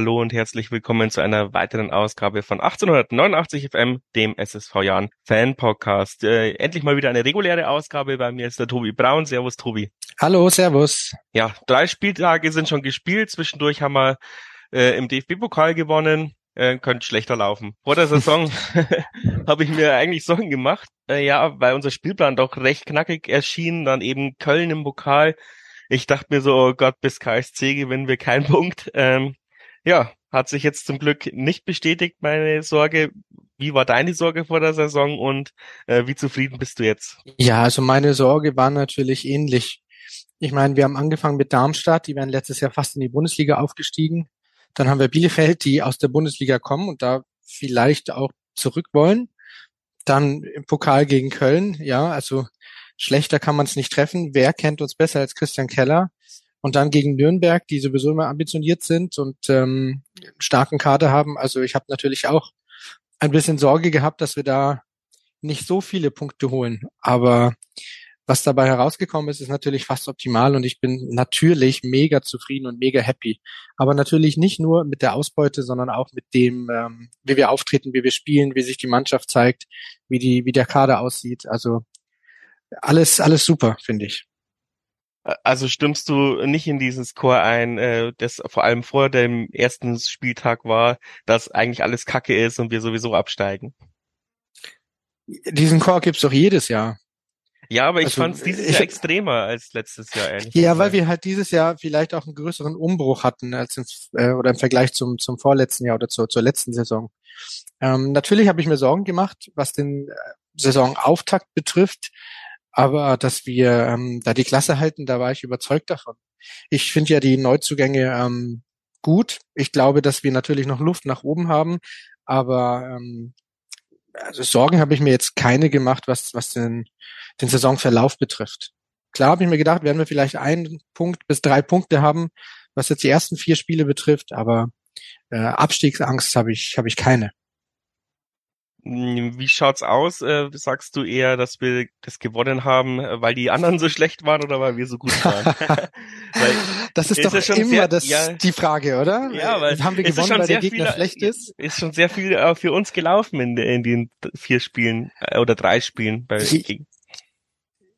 hallo und herzlich willkommen zu einer weiteren Ausgabe von 1889 FM, dem SSV Jahren Fan Podcast. Äh, endlich mal wieder eine reguläre Ausgabe. Bei mir ist der Tobi Braun. Servus, Tobi. Hallo, servus. Ja, drei Spieltage sind schon gespielt. Zwischendurch haben wir äh, im DFB-Pokal gewonnen. Äh, könnte schlechter laufen. Vor der Saison habe ich mir eigentlich Sorgen gemacht. Äh, ja, weil unser Spielplan doch recht knackig erschien. Dann eben Köln im Pokal. Ich dachte mir so, oh Gott, bis KSC gewinnen wir keinen Punkt. Ähm, ja, hat sich jetzt zum Glück nicht bestätigt, meine Sorge. Wie war deine Sorge vor der Saison und äh, wie zufrieden bist du jetzt? Ja, also meine Sorge war natürlich ähnlich. Ich meine, wir haben angefangen mit Darmstadt, die wären letztes Jahr fast in die Bundesliga aufgestiegen. Dann haben wir Bielefeld, die aus der Bundesliga kommen und da vielleicht auch zurück wollen. Dann im Pokal gegen Köln, ja, also schlechter kann man es nicht treffen. Wer kennt uns besser als Christian Keller? Und dann gegen Nürnberg, die sowieso immer ambitioniert sind und ähm, starken Kader haben. Also ich habe natürlich auch ein bisschen Sorge gehabt, dass wir da nicht so viele Punkte holen. Aber was dabei herausgekommen ist, ist natürlich fast optimal und ich bin natürlich mega zufrieden und mega happy. Aber natürlich nicht nur mit der Ausbeute, sondern auch mit dem, ähm, wie wir auftreten, wie wir spielen, wie sich die Mannschaft zeigt, wie die, wie der Kader aussieht. Also alles, alles super, finde ich. Also stimmst du nicht in diesen Score ein, äh, das vor allem vor dem ersten Spieltag war, dass eigentlich alles Kacke ist und wir sowieso absteigen? Diesen Chor gibt's doch jedes Jahr. Ja, aber ich also, fand es dieses ich, Jahr extremer als letztes Jahr, ehrlich Ja, weil wir halt dieses Jahr vielleicht auch einen größeren Umbruch hatten als im, äh, oder im Vergleich zum, zum vorletzten Jahr oder zur, zur letzten Saison. Ähm, natürlich habe ich mir Sorgen gemacht, was den äh, Saisonauftakt betrifft, aber dass wir ähm, da die Klasse halten, da war ich überzeugt davon. Ich finde ja die Neuzugänge ähm, gut. Ich glaube, dass wir natürlich noch Luft nach oben haben, aber ähm, also Sorgen habe ich mir jetzt keine gemacht, was, was den, den Saisonverlauf betrifft. Klar habe ich mir gedacht, werden wir vielleicht einen Punkt bis drei Punkte haben, was jetzt die ersten vier Spiele betrifft, aber äh, Abstiegsangst habe ich, habe ich keine. Hm, wie schaut's aus? Äh, sagst du eher, dass wir das gewonnen haben, äh, weil die anderen so schlecht waren oder weil wir so gut waren? das ist, ist doch immer sehr, das, ja, die Frage, oder? Ja, weil haben wir gewonnen, weil der Gegner viel, schlecht ist? Ist schon sehr viel äh, für uns gelaufen in, in den vier Spielen äh, oder drei Spielen bei gegen.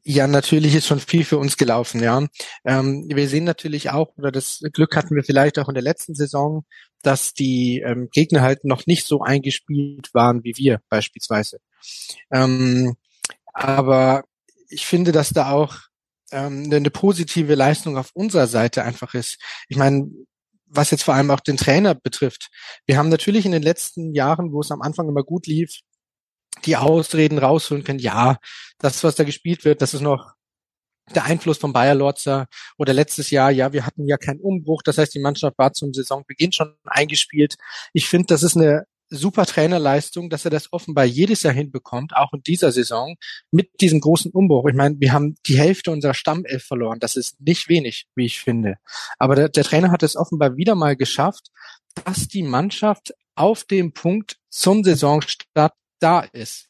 Ja, natürlich ist schon viel für uns gelaufen, ja. Ähm, wir sehen natürlich auch, oder das Glück hatten wir vielleicht auch in der letzten Saison, dass die ähm, Gegner halt noch nicht so eingespielt waren wie wir beispielsweise. Ähm, aber ich finde, dass da auch ähm, eine positive Leistung auf unserer Seite einfach ist. Ich meine, was jetzt vor allem auch den Trainer betrifft. Wir haben natürlich in den letzten Jahren, wo es am Anfang immer gut lief, die Ausreden rausholen können. Ja, das, was da gespielt wird, das ist noch der Einfluss von Bayer Lorzer oder letztes Jahr, ja, wir hatten ja keinen Umbruch. Das heißt, die Mannschaft war zum Saisonbeginn schon eingespielt. Ich finde, das ist eine super Trainerleistung, dass er das offenbar jedes Jahr hinbekommt, auch in dieser Saison, mit diesem großen Umbruch. Ich meine, wir haben die Hälfte unserer Stammelf verloren. Das ist nicht wenig, wie ich finde. Aber der, der Trainer hat es offenbar wieder mal geschafft, dass die Mannschaft auf dem Punkt zum Saisonstart da ist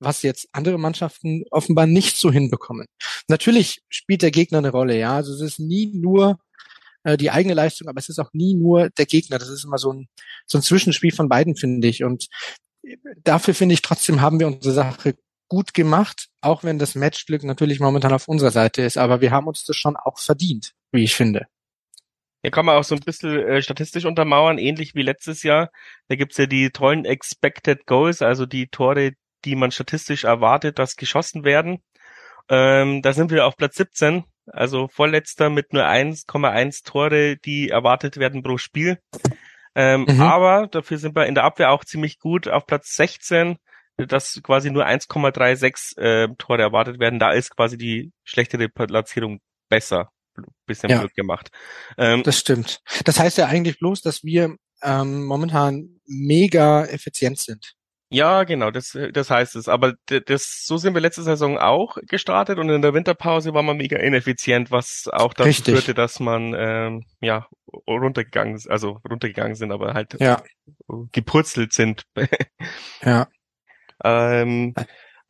was jetzt andere Mannschaften offenbar nicht so hinbekommen. Natürlich spielt der Gegner eine Rolle, ja. Also es ist nie nur äh, die eigene Leistung, aber es ist auch nie nur der Gegner. Das ist immer so ein, so ein Zwischenspiel von beiden, finde ich. Und dafür finde ich trotzdem haben wir unsere Sache gut gemacht, auch wenn das Matchglück natürlich momentan auf unserer Seite ist. Aber wir haben uns das schon auch verdient, wie ich finde. Hier kann man auch so ein bisschen äh, statistisch untermauern, ähnlich wie letztes Jahr. Da gibt's ja die tollen Expected Goals, also die Tore, die man statistisch erwartet, dass geschossen werden. Ähm, da sind wir auf Platz 17, also vorletzter mit nur 1,1 Tore, die erwartet werden pro Spiel. Ähm, mhm. Aber dafür sind wir in der Abwehr auch ziemlich gut auf Platz 16, dass quasi nur 1,36 äh, Tore erwartet werden. Da ist quasi die schlechtere Platzierung besser. Bisschen ja, Glück gemacht. Ähm, das stimmt. Das heißt ja eigentlich bloß, dass wir ähm, momentan mega effizient sind. Ja, genau, das, das heißt es. Aber das, so sind wir letzte Saison auch gestartet und in der Winterpause war man mega ineffizient, was auch dazu Richtig. führte, dass man ähm, ja runtergegangen ist, also runtergegangen sind, aber halt ja. gepurzelt sind. ja. ähm,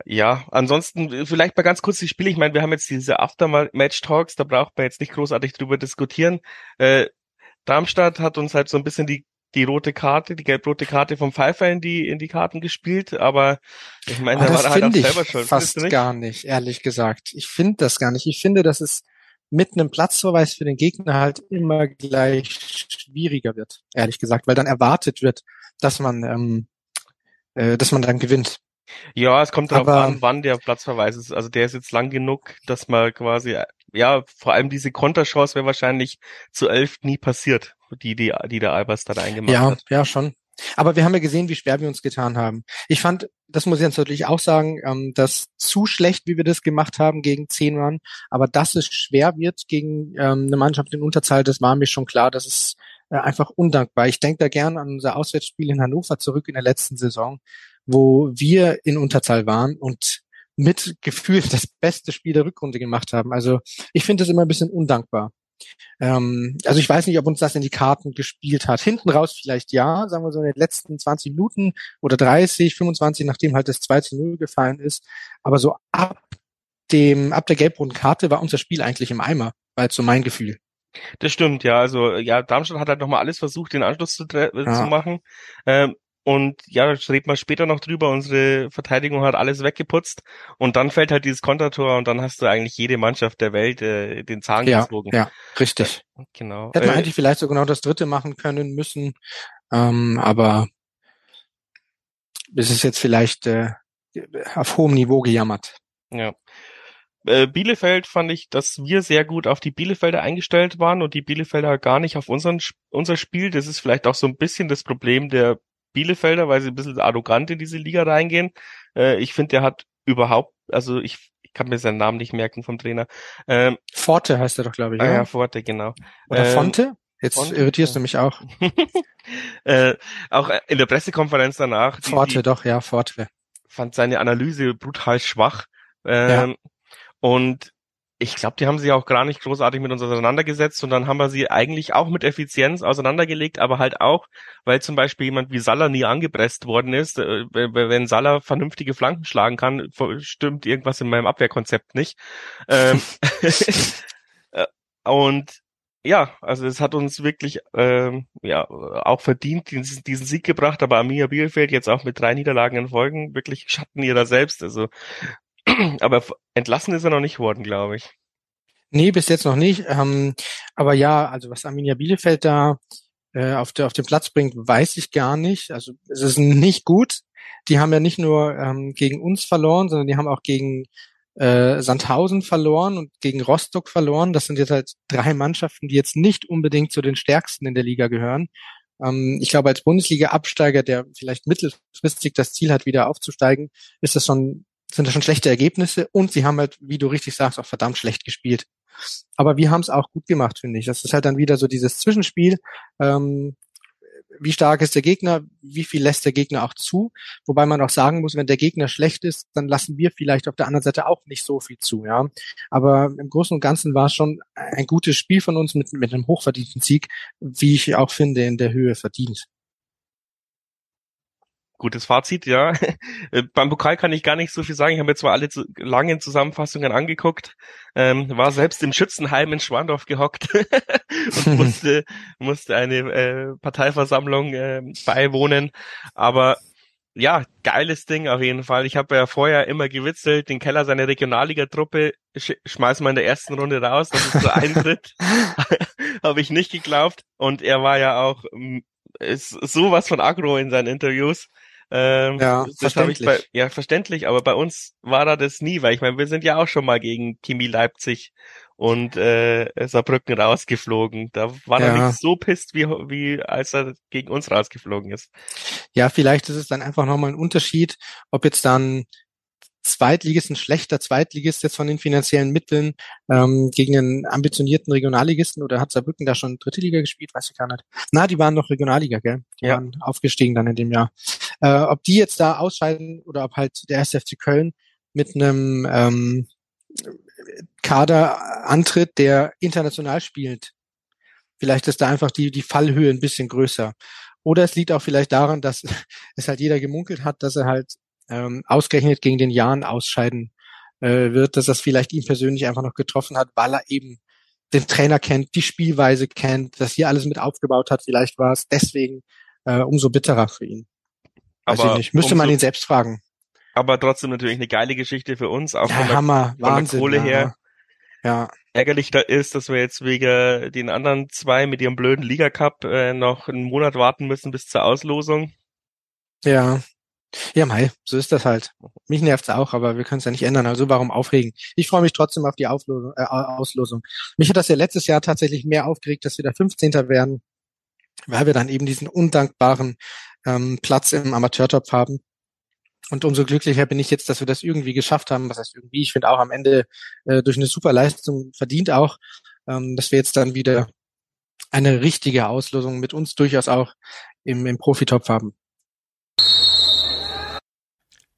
ja, ansonsten vielleicht mal ganz kurz die Spiele. Ich meine, wir haben jetzt diese Aftermatch-Talks, da braucht man jetzt nicht großartig drüber diskutieren. Äh, Darmstadt hat uns halt so ein bisschen die die rote Karte, die gelb-rote Karte vom Pfeiffer in die in die Karten gespielt, aber ich meine, da war er halt auch selber schon. Fast nicht? gar nicht, ehrlich gesagt. Ich finde das gar nicht. Ich finde, dass es mit einem Platzverweis für den Gegner halt immer gleich schwieriger wird, ehrlich gesagt, weil dann erwartet wird, dass man ähm, äh, dass man dann gewinnt. Ja, es kommt darauf an, wann der Platzverweis ist. Also der ist jetzt lang genug, dass man quasi, ja, vor allem diese Konterchance wäre wahrscheinlich zu elf nie passiert, die, die, die der Albers da eingemacht ja, hat. Ja, schon. Aber wir haben ja gesehen, wie schwer wir uns getan haben. Ich fand, das muss ich jetzt natürlich auch sagen, ähm, dass zu schlecht, wie wir das gemacht haben gegen zehn Mann, aber dass es schwer wird gegen ähm, eine Mannschaft in Unterzahl, das war mir schon klar, dass es einfach undankbar. Ich denke da gern an unser Auswärtsspiel in Hannover zurück in der letzten Saison, wo wir in Unterzahl waren und mit Gefühl das beste Spiel der Rückrunde gemacht haben. Also ich finde das immer ein bisschen undankbar. Ähm, also ich weiß nicht, ob uns das in die Karten gespielt hat. Hinten raus vielleicht ja, sagen wir so in den letzten 20 Minuten oder 30, 25, nachdem halt das 2 zu 0 gefallen ist. Aber so ab dem, ab der gelb-roten Karte war unser Spiel eigentlich im Eimer, jetzt so mein Gefühl. Das stimmt, ja. Also ja, Darmstadt hat halt nochmal alles versucht, den Anschluss zu, ja. zu machen. Ähm, und ja, da redet man später noch drüber, unsere Verteidigung hat alles weggeputzt und dann fällt halt dieses Kontertor und dann hast du eigentlich jede Mannschaft der Welt äh, den Zahn ja, gezogen. Ja, richtig. Äh, genau. Hätte man äh, eigentlich vielleicht so genau das dritte machen können müssen, ähm, aber es ist jetzt vielleicht äh, auf hohem Niveau gejammert. Ja. Äh, Bielefeld fand ich, dass wir sehr gut auf die Bielefelder eingestellt waren und die Bielefelder gar nicht auf unseren, unser Spiel. Das ist vielleicht auch so ein bisschen das Problem der Bielefelder, weil sie ein bisschen arrogant in diese Liga reingehen. Äh, ich finde, der hat überhaupt, also ich, ich kann mir seinen Namen nicht merken vom Trainer. Ähm, Forte heißt er doch, glaube ich. Ah, ja, Forte, genau. Oder ähm, Fonte? Jetzt Fonte, irritierst du mich auch. äh, auch in der Pressekonferenz danach. Forte, die, doch, ja, Forte. Fand seine Analyse brutal schwach. Ähm, ja. Und ich glaube, die haben sich auch gar nicht großartig mit uns auseinandergesetzt und dann haben wir sie eigentlich auch mit Effizienz auseinandergelegt, aber halt auch, weil zum Beispiel jemand wie Salah nie angepresst worden ist. Äh, wenn Salah vernünftige Flanken schlagen kann, stimmt irgendwas in meinem Abwehrkonzept nicht. Ähm, äh, und ja, also es hat uns wirklich ähm, ja auch verdient diesen, diesen Sieg gebracht, aber Arminia Bielefeld jetzt auch mit drei Niederlagen in Folgen wirklich Schatten ihrer selbst. Also aber entlassen ist er noch nicht worden, glaube ich. Nee, bis jetzt noch nicht. Ähm, aber ja, also was Arminia Bielefeld da äh, auf, der, auf den Platz bringt, weiß ich gar nicht. Also es ist nicht gut. Die haben ja nicht nur ähm, gegen uns verloren, sondern die haben auch gegen äh, Sandhausen verloren und gegen Rostock verloren. Das sind jetzt halt drei Mannschaften, die jetzt nicht unbedingt zu den stärksten in der Liga gehören. Ähm, ich glaube, als Bundesliga-Absteiger, der vielleicht mittelfristig das Ziel hat, wieder aufzusteigen, ist das schon sind das schon schlechte Ergebnisse und sie haben halt, wie du richtig sagst, auch verdammt schlecht gespielt. Aber wir haben es auch gut gemacht, finde ich. Das ist halt dann wieder so dieses Zwischenspiel. Ähm, wie stark ist der Gegner? Wie viel lässt der Gegner auch zu? Wobei man auch sagen muss, wenn der Gegner schlecht ist, dann lassen wir vielleicht auf der anderen Seite auch nicht so viel zu, ja. Aber im Großen und Ganzen war es schon ein gutes Spiel von uns mit, mit einem hochverdienten Sieg, wie ich auch finde, in der Höhe verdient gutes Fazit, ja. Äh, beim Pokal kann ich gar nicht so viel sagen. Ich habe mir zwar alle zu, langen Zusammenfassungen angeguckt, ähm, war selbst im Schützenheim in Schwandorf gehockt und musste, musste eine äh, Parteiversammlung äh, beiwohnen. Aber ja, geiles Ding auf jeden Fall. Ich habe ja vorher immer gewitzelt, den Keller seine Regionalliga-Truppe sch schmeißen wir in der ersten Runde raus, das ist so Eintritt. habe ich nicht geglaubt. Und er war ja auch ist sowas von aggro in seinen Interviews. Ähm, ja, verständlich. Bei, ja, verständlich, aber bei uns war da das nie, weil ich meine, wir sind ja auch schon mal gegen Chemie Leipzig und äh, Saarbrücken rausgeflogen. Da war ja. er nicht so pisst, wie, wie als er gegen uns rausgeflogen ist. Ja, vielleicht ist es dann einfach nochmal ein Unterschied, ob jetzt dann Zweitligist, ein schlechter Zweitligist jetzt von den finanziellen Mitteln ähm, gegen einen ambitionierten Regionalligisten oder hat Saarbrücken da schon dritte Liga gespielt, weiß ich gar nicht. Na, die waren noch Regionalliga, gell? Die ja. waren aufgestiegen dann in dem Jahr. Äh, ob die jetzt da ausscheiden oder ob halt der SFC Köln mit einem ähm, Kader antritt, der international spielt. Vielleicht ist da einfach die, die Fallhöhe ein bisschen größer. Oder es liegt auch vielleicht daran, dass es halt jeder gemunkelt hat, dass er halt ähm, ausgerechnet gegen den Jahren ausscheiden äh, wird, dass das vielleicht ihn persönlich einfach noch getroffen hat, weil er eben den Trainer kennt, die Spielweise kennt, das hier alles mit aufgebaut hat. Vielleicht war es deswegen äh, umso bitterer für ihn. Weiß aber ich nicht. Müsste man ihn selbst fragen. Aber trotzdem natürlich eine geile Geschichte für uns, auch ja, von, der, Hammer, von Wahnsinn, der Kohle ja. her. Ja. Ärgerlich da ist, dass wir jetzt wegen den anderen zwei mit ihrem blöden Liga Cup äh, noch einen Monat warten müssen bis zur Auslosung. Ja. Ja, Mai, so ist das halt. Mich nervt's auch, aber wir können es ja nicht ändern. Also warum aufregen? Ich freue mich trotzdem auf die Auflosung, äh, Auslosung. Mich hat das ja letztes Jahr tatsächlich mehr aufgeregt, dass wir da 15. werden, weil wir dann eben diesen undankbaren ähm, Platz im Amateurtop haben. Und umso glücklicher bin ich jetzt, dass wir das irgendwie geschafft haben. Was heißt irgendwie? Ich finde auch am Ende äh, durch eine super Leistung verdient auch, ähm, dass wir jetzt dann wieder eine richtige Auslosung mit uns durchaus auch im, im Profitopf haben.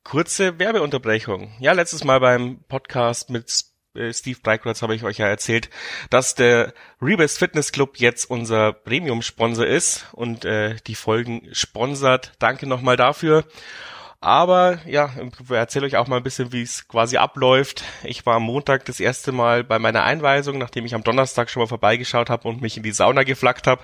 Kurze Werbeunterbrechung. Ja, letztes Mal beim Podcast mit äh, Steve Breikratz habe ich euch ja erzählt, dass der Rebest Fitness Club jetzt unser Premium-Sponsor ist und äh, die Folgen sponsert. Danke nochmal dafür. Aber ja, erzähle euch auch mal ein bisschen, wie es quasi abläuft. Ich war am Montag das erste Mal bei meiner Einweisung, nachdem ich am Donnerstag schon mal vorbeigeschaut habe und mich in die Sauna geflackt habe.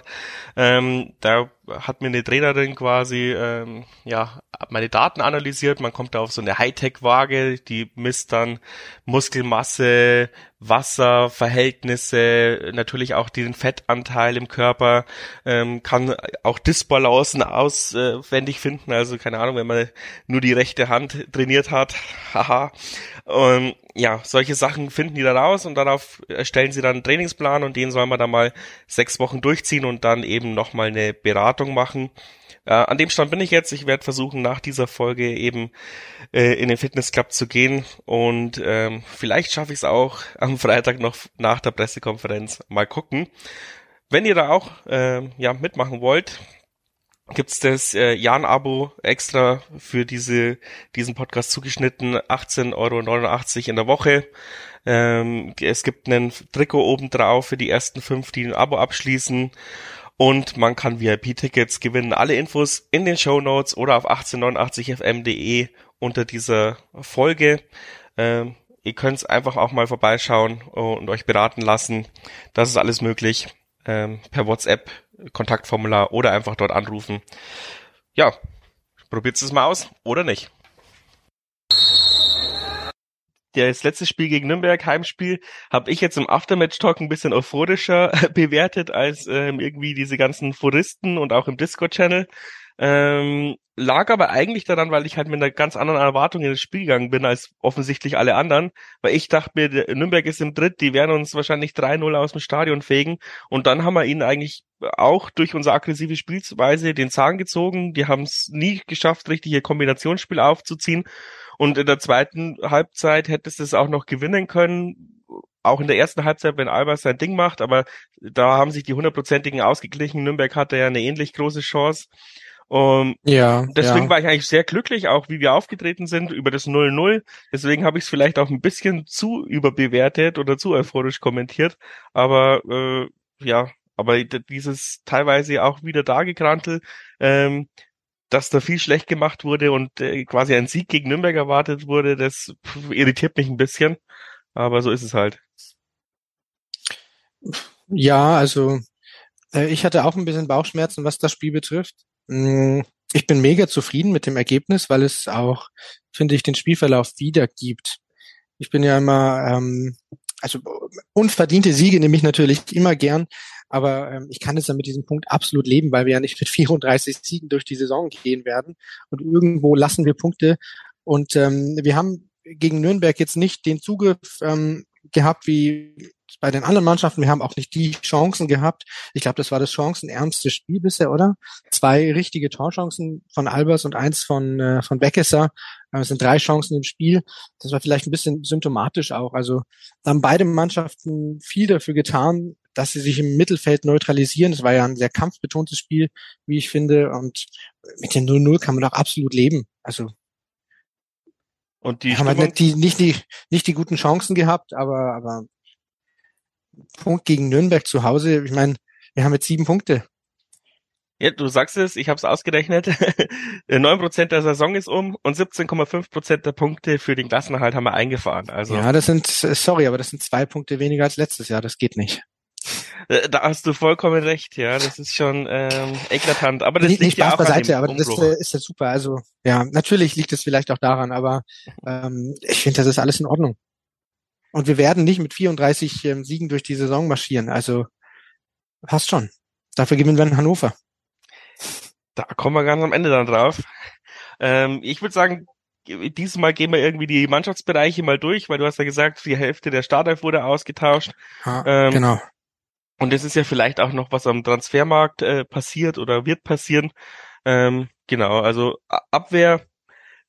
Ähm, da hat mir eine Trainerin quasi ähm, ja meine Daten analysiert. Man kommt da auf so eine Hightech-Waage, die misst dann Muskelmasse, Wasserverhältnisse, natürlich auch den Fettanteil im Körper, ähm, kann auch Disbalancen auswendig finden. Also keine Ahnung, wenn man nur die rechte Hand trainiert hat, haha. Und ja, solche Sachen finden die dann raus und darauf erstellen sie dann einen Trainingsplan und den soll man dann mal sechs Wochen durchziehen und dann eben nochmal eine Beratung machen. Äh, an dem Stand bin ich jetzt. Ich werde versuchen, nach dieser Folge eben äh, in den Fitnessclub zu gehen und ähm, vielleicht schaffe ich es auch am Freitag noch nach der Pressekonferenz. Mal gucken. Wenn ihr da auch äh, ja mitmachen wollt, gibt's das äh, Jan-Abo extra für diese diesen Podcast zugeschnitten, 18,89 Euro in der Woche. Ähm, es gibt einen Trikot obendrauf für die ersten fünf, die ein Abo abschließen. Und man kann VIP-Tickets gewinnen. Alle Infos in den Show Notes oder auf 1889fm.de unter dieser Folge. Ähm, ihr könnt einfach auch mal vorbeischauen und euch beraten lassen. Das ist alles möglich ähm, per WhatsApp Kontaktformular oder einfach dort anrufen. Ja, probiert es mal aus oder nicht. das letzte Spiel gegen Nürnberg, Heimspiel, habe ich jetzt im Aftermatch-Talk ein bisschen euphorischer bewertet als ähm, irgendwie diese ganzen Foristen und auch im Discord-Channel. Ähm, lag aber eigentlich daran, weil ich halt mit einer ganz anderen Erwartung in das Spiel gegangen bin als offensichtlich alle anderen, weil ich dachte mir, Nürnberg ist im Dritt, die werden uns wahrscheinlich 3-0 aus dem Stadion fegen und dann haben wir ihnen eigentlich auch durch unsere aggressive Spielweise den Zahn gezogen. Die haben es nie geschafft, richtig ihr Kombinationsspiel aufzuziehen und in der zweiten Halbzeit hättest du es auch noch gewinnen können, auch in der ersten Halbzeit, wenn Albers sein Ding macht, aber da haben sich die hundertprozentigen ausgeglichen. Nürnberg hatte ja eine ähnlich große Chance. Um, ja, deswegen ja. war ich eigentlich sehr glücklich, auch wie wir aufgetreten sind über das 0-0. Deswegen habe ich es vielleicht auch ein bisschen zu überbewertet oder zu euphorisch kommentiert. Aber äh, ja, aber dieses teilweise auch wieder Dagekrantel, ähm, dass da viel schlecht gemacht wurde und äh, quasi ein Sieg gegen Nürnberg erwartet wurde, das pff, irritiert mich ein bisschen. Aber so ist es halt. Ja, also äh, ich hatte auch ein bisschen Bauchschmerzen, was das Spiel betrifft. Mm, ich bin mega zufrieden mit dem Ergebnis, weil es auch, finde ich, den Spielverlauf wiedergibt. Ich bin ja immer, ähm, also unverdiente Siege nehme ich natürlich immer gern, aber ähm, ich kann es dann mit diesem Punkt absolut leben, weil wir ja nicht mit 34 Siegen durch die Saison gehen werden. Und irgendwo lassen wir Punkte. Und ähm, wir haben gegen Nürnberg jetzt nicht den Zugriff ähm, gehabt wie bei den anderen Mannschaften. Wir haben auch nicht die Chancen gehabt. Ich glaube, das war das chancenärmste Spiel bisher, oder? Zwei richtige Torchancen von Albers und eins von, äh, von Beckesser. Äh, es sind drei Chancen im Spiel. Das war vielleicht ein bisschen symptomatisch auch. Also haben beide Mannschaften viel dafür getan, dass sie sich im Mittelfeld neutralisieren. Das war ja ein sehr kampfbetontes Spiel, wie ich finde. Und mit dem 0-0 kann man doch absolut leben. Also und die haben halt nicht die, nicht die, nicht die guten Chancen gehabt, aber, aber Punkt gegen Nürnberg zu Hause. Ich meine, wir haben jetzt sieben Punkte. Ja, du sagst es, ich habe es ausgerechnet. 9% der Saison ist um und 17,5% der Punkte für den Klassenerhalt haben wir eingefahren. Also Ja, das sind, sorry, aber das sind zwei Punkte weniger als letztes Jahr. Das geht nicht. Äh, da hast du vollkommen recht, ja. Das ist schon ähm, eklatant. Aber das nee, liegt ja Spaß auch an beiseite, aber das Umbruch. äh, ist ja super. Also ja, natürlich liegt es vielleicht auch daran, aber ähm, ich finde, das ist alles in Ordnung. Und wir werden nicht mit 34 ähm, Siegen durch die Saison marschieren. Also passt schon. Dafür gewinnen wir in Hannover. Da kommen wir ganz am Ende dann drauf. Ähm, ich würde sagen, dieses Mal gehen wir irgendwie die Mannschaftsbereiche mal durch, weil du hast ja gesagt, die Hälfte der Startelf wurde ausgetauscht. Ja, Ähm, genau. Und es ist ja vielleicht auch noch was am Transfermarkt äh, passiert oder wird passieren. Ähm, genau, also Abwehr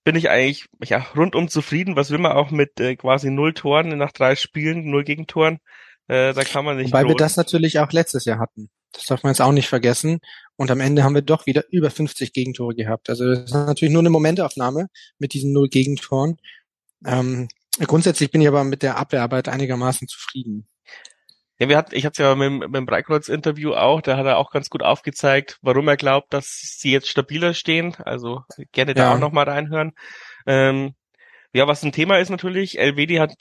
bin ich eigentlich ja, rundum zufrieden. Was will man auch mit äh, quasi null Toren nach drei Spielen, null Gegentoren? Äh, da kann man nicht. Wobei wir das natürlich auch letztes Jahr hatten. Das darf man jetzt auch nicht vergessen. Und am Ende haben wir doch wieder über 50 Gegentore gehabt. Also das ist natürlich nur eine Momentaufnahme mit diesen null Gegentoren. Ähm, grundsätzlich bin ich aber mit der Abwehrarbeit einigermaßen zufrieden. Ja, wir hat, ich hatte es ja mit, dem- mit dem Breikreuz-Interview auch, da hat er auch ganz gut aufgezeigt, warum er glaubt, dass sie jetzt stabiler stehen. Also gerne da Ja. auch nochmal reinhören. Ähm, ja, was ein Thema ist natürlich, Elvedi hat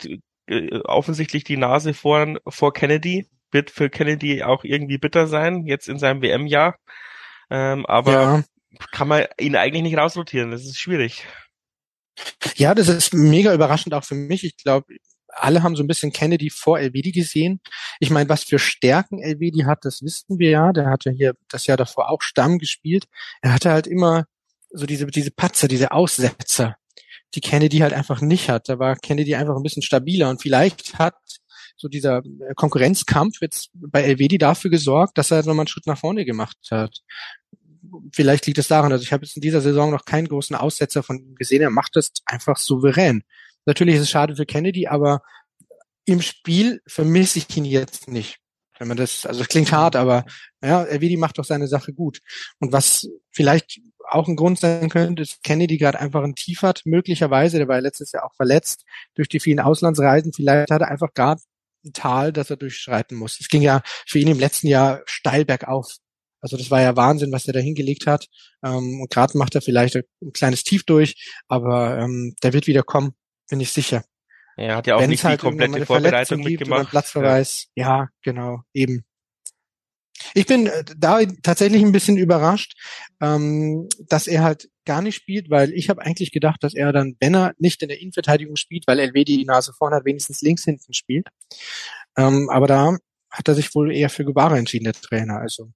äh, offensichtlich die Nase vor, vor Kennedy, wird für Kennedy auch irgendwie bitter sein, jetzt in seinem WM-Jahr. Ähm, aber ja. kann man ihn eigentlich nicht rausrotieren, das ist schwierig. Ja, das ist mega überraschend auch für mich. Ich glaube, alle haben so ein bisschen Kennedy vor Elvedi gesehen. Ich meine, was für Stärken Elvedi hat, das wissen wir ja. Der hatte hier das Jahr davor auch Stamm gespielt. Er hatte halt immer so diese, diese Patzer, diese Aussetzer, die Kennedy halt einfach nicht hat. Da war Kennedy einfach ein bisschen stabiler und vielleicht hat so dieser äh, Konkurrenzkampf jetzt bei Elvedi dafür gesorgt, dass er nochmal einen Schritt nach vorne gemacht hat. Vielleicht liegt es daran, also ich habe jetzt in dieser Saison noch keinen großen Aussetzer von ihm gesehen. Er macht das einfach souverän. Natürlich ist es schade für Kennedy, aber im Spiel vermisse ich ihn jetzt nicht. Wenn man das, also es klingt hart, aber ja, Elvedi macht doch seine Sache gut. Und was vielleicht auch ein Grund sein könnte, ist Kennedy gerade einfach ein Tief hat, möglicherweise, der war ja letztes Jahr auch verletzt durch die vielen Auslandsreisen. Vielleicht hat er einfach gerade ein Tal, das er durchschreiten muss. Es ging ja für ihn im letzten Jahr steil bergauf. Also das war ja Wahnsinn, was er da hingelegt hat. Ähm, und gerade macht er vielleicht ein kleines Tief durch, aber ähm, der wird wieder kommen, bin ich sicher. Er hat ja auch Wenn nicht halt die mal komplette Vorbereitung mitgemacht. Platzverweis. Ja, genau, eben. Ich bin äh, da tatsächlich ein bisschen überrascht, ähm, dass er halt gar nicht spielt, weil ich habe eigentlich gedacht, dass er dann, wenn er nicht in der Innenverteidigung spielt, weil LW die Nase vorne hat, wenigstens links hinten spielt. Ähm, aber da hat er sich wohl eher für Guevara entschieden, der Trainer. Also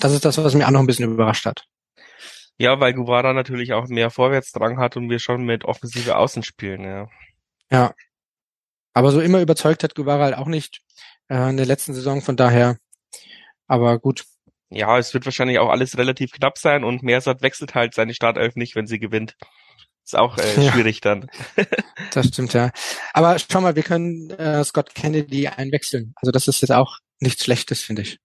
das ist das, was mich auch noch ein bisschen überrascht hat. Ja, weil Guevara natürlich auch mehr Vorwärtsdrang hat und wir schon mit offensive Außen spielen, ja. Ja. Aber so immer überzeugt hat Guevara halt auch nicht äh, in der letzten Saison, von daher. Aber gut, Ja, es wird wahrscheinlich auch alles relativ knapp sein und Mersat wechselt halt seine Startelf nicht, wenn sie gewinnt. Ist auch äh, Ja. schwierig dann. das stimmt ja. Aber schau mal, wir können äh, Scott Kennedy einwechseln. Also das ist jetzt auch nichts Schlechtes, finde ich.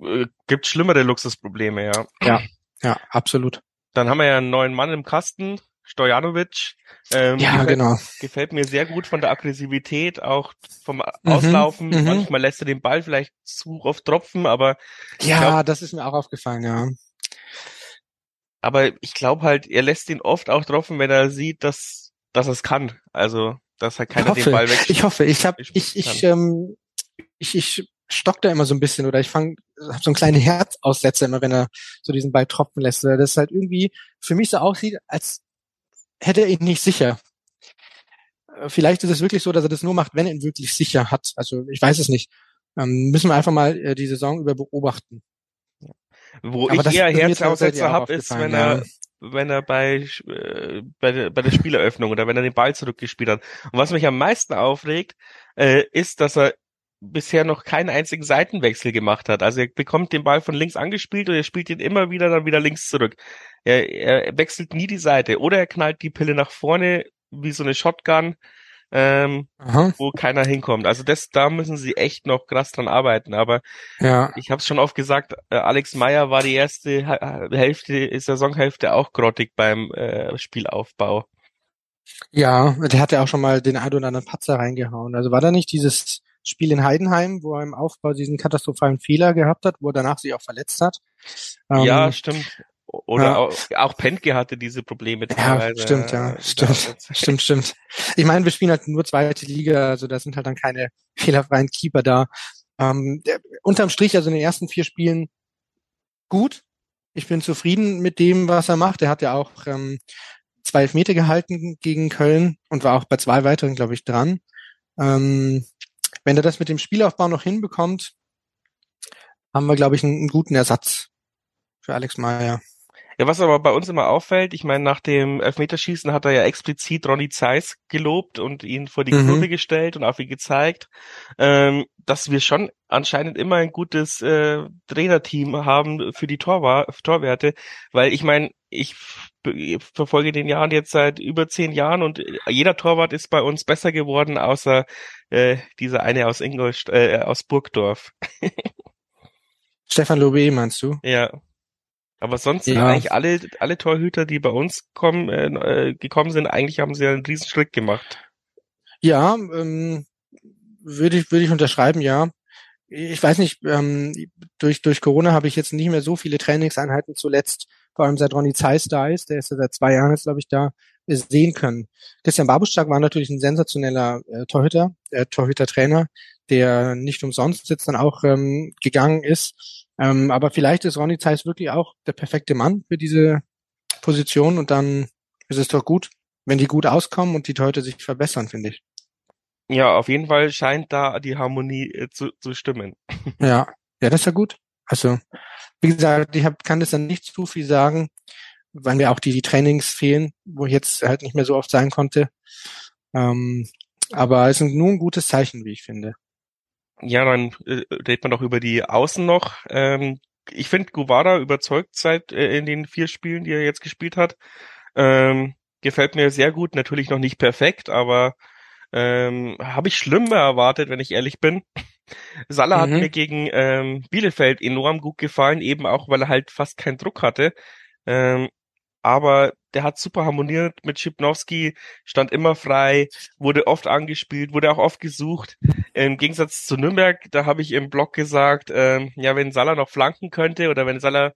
Äh, Gibt schlimmere Luxusprobleme, ja. Ja, ja, absolut. Dann haben wir ja einen neuen Mann im Kasten, Stojanovic. Ähm, Ja, gefällt, genau. gefällt mir sehr gut von der Aggressivität, auch vom Mhm, Auslaufen. mhm. Manchmal lässt er den Ball vielleicht zu oft tropfen, aber Ja, glaub- das ist mir auch aufgefallen, ja. aber ich glaube halt, er lässt ihn oft auch tropfen, wenn er sieht, dass dass er es kann. Also, dass halt keiner den hoffe, Ball weg. ich hoffe, ich habe ich- ich ich ähm, ich ich stock da immer so ein bisschen oder ich fange hab so einen kleinen Herzaussetzer immer, wenn er so diesen Ball tropfen lässt, weil das halt irgendwie für mich so aussieht, als hätte er ihn nicht sicher. Äh, Vielleicht ist es wirklich so, dass er das nur macht, wenn er ihn wirklich sicher hat. Also ich weiß es nicht. Ähm, müssen wir einfach mal äh, die Saison über beobachten. Wo Aber ich eher Herzaussetzer habe, ist, wenn er, ja. wenn er bei, äh, bei, der, bei der Spieleröffnung oder wenn er den Ball zurückgespielt hat. Und was mich am meisten aufregt, äh, ist, dass er bisher noch keinen einzigen Seitenwechsel gemacht hat. Also er bekommt den Ball von links angespielt und er spielt ihn immer wieder dann wieder links zurück. Er, er wechselt nie die Seite oder er knallt die Pille nach vorne wie so eine Shotgun, ähm, Aha, wo keiner hinkommt. Also das, da müssen sie echt noch krass dran arbeiten. Aber ja. ich habe es schon oft gesagt, äh, Alex Meyer war die erste Hälfte, Saisonhälfte auch grottig beim äh, Spielaufbau. Ja, der hat ja auch schon mal den ein oder anderen Patzer reingehauen. Also war da nicht dieses Spiel in Heidenheim, wo er im Aufbau diesen katastrophalen Fehler gehabt hat, wo er danach sich auch verletzt hat? Ähm, ja, stimmt. Oder ja. auch, auch Pentke hatte diese Probleme Ja, teilweise. stimmt, ja, äh, stimmt, stimmt, stimmt. Ich meine, wir spielen halt nur zweite Liga, also da sind halt dann keine fehlerfreien Keeper da. Ähm, der, unterm Strich, also in den ersten vier Spielen gut. Ich bin zufrieden mit dem, was er macht. Er hat ja auch ähm, zwei Elfmeter gehalten gegen Köln und war auch bei zwei weiteren, glaube ich, dran. Ähm, wenn er das mit dem Spielaufbau noch hinbekommt, haben wir, glaube ich, einen, einen guten Ersatz für Alex Meyer. Ja, was aber bei uns immer auffällt, ich meine, nach dem Elfmeterschießen hat er ja explizit Ronny Zeiss gelobt und ihn vor die mhm. Kurve gestellt und auf ihn gezeigt, ähm, dass wir schon anscheinend immer ein gutes äh, Trainerteam haben für die Torwa Torwerte, weil ich meine, ich verfolge den Jahren jetzt seit über zehn Jahren und jeder Torwart ist bei uns besser geworden, außer äh, dieser eine aus Ingolst äh, aus Burgdorf. Stefan Lobe meinst du? Ja. Aber sonst ja. sind eigentlich alle, alle Torhüter, die bei uns kommen, äh, äh, gekommen sind, eigentlich haben sie einen riesen Schritt gemacht. Ja, ähm, würde ich, würde ich unterschreiben, ja. Ich weiß nicht, ähm, durch, durch Corona habe ich jetzt nicht mehr so viele Trainingseinheiten zuletzt, vor allem seit Ronny Zeiss da ist, der ist ja seit zwei Jahren jetzt, glaube ich, da, sehen können. Christian Babuschak war natürlich ein sensationeller äh, Torhüter, äh, Torhüter-Trainer, der nicht umsonst jetzt dann auch ähm, gegangen ist. Ähm, aber vielleicht ist Ronny Zeiss wirklich auch der perfekte Mann für diese Position und dann ist es doch gut, wenn die gut auskommen und die Leute sich verbessern, finde ich. Ja, auf jeden Fall scheint da die Harmonie äh, zu, zu stimmen. Ja, ja, das ist ja gut. Also, wie gesagt, ich hab, kann das dann nicht zu viel sagen, weil mir auch die, die Trainings fehlen, wo ich jetzt halt nicht mehr so oft sein konnte. Ähm, aber es ist nur ein gutes Zeichen, wie ich finde. Ja, dann äh, redet man doch über die Außen noch. Ähm, ich finde, Guevara überzeugt seit äh, in den vier Spielen, die er jetzt gespielt hat. Ähm, gefällt mir sehr gut, natürlich noch nicht perfekt, aber ähm, habe ich schlimmer erwartet, wenn ich ehrlich bin. Salah mhm. hat mir gegen ähm, Bielefeld enorm gut gefallen, eben auch, weil er halt fast keinen Druck hatte. Ähm, aber der hat super harmoniert mit Schipnowski, stand immer frei, wurde oft angespielt, wurde auch oft gesucht. Im Gegensatz zu Nürnberg, da habe ich im Blog gesagt, ähm, ja, wenn Salah noch flanken könnte oder wenn Salah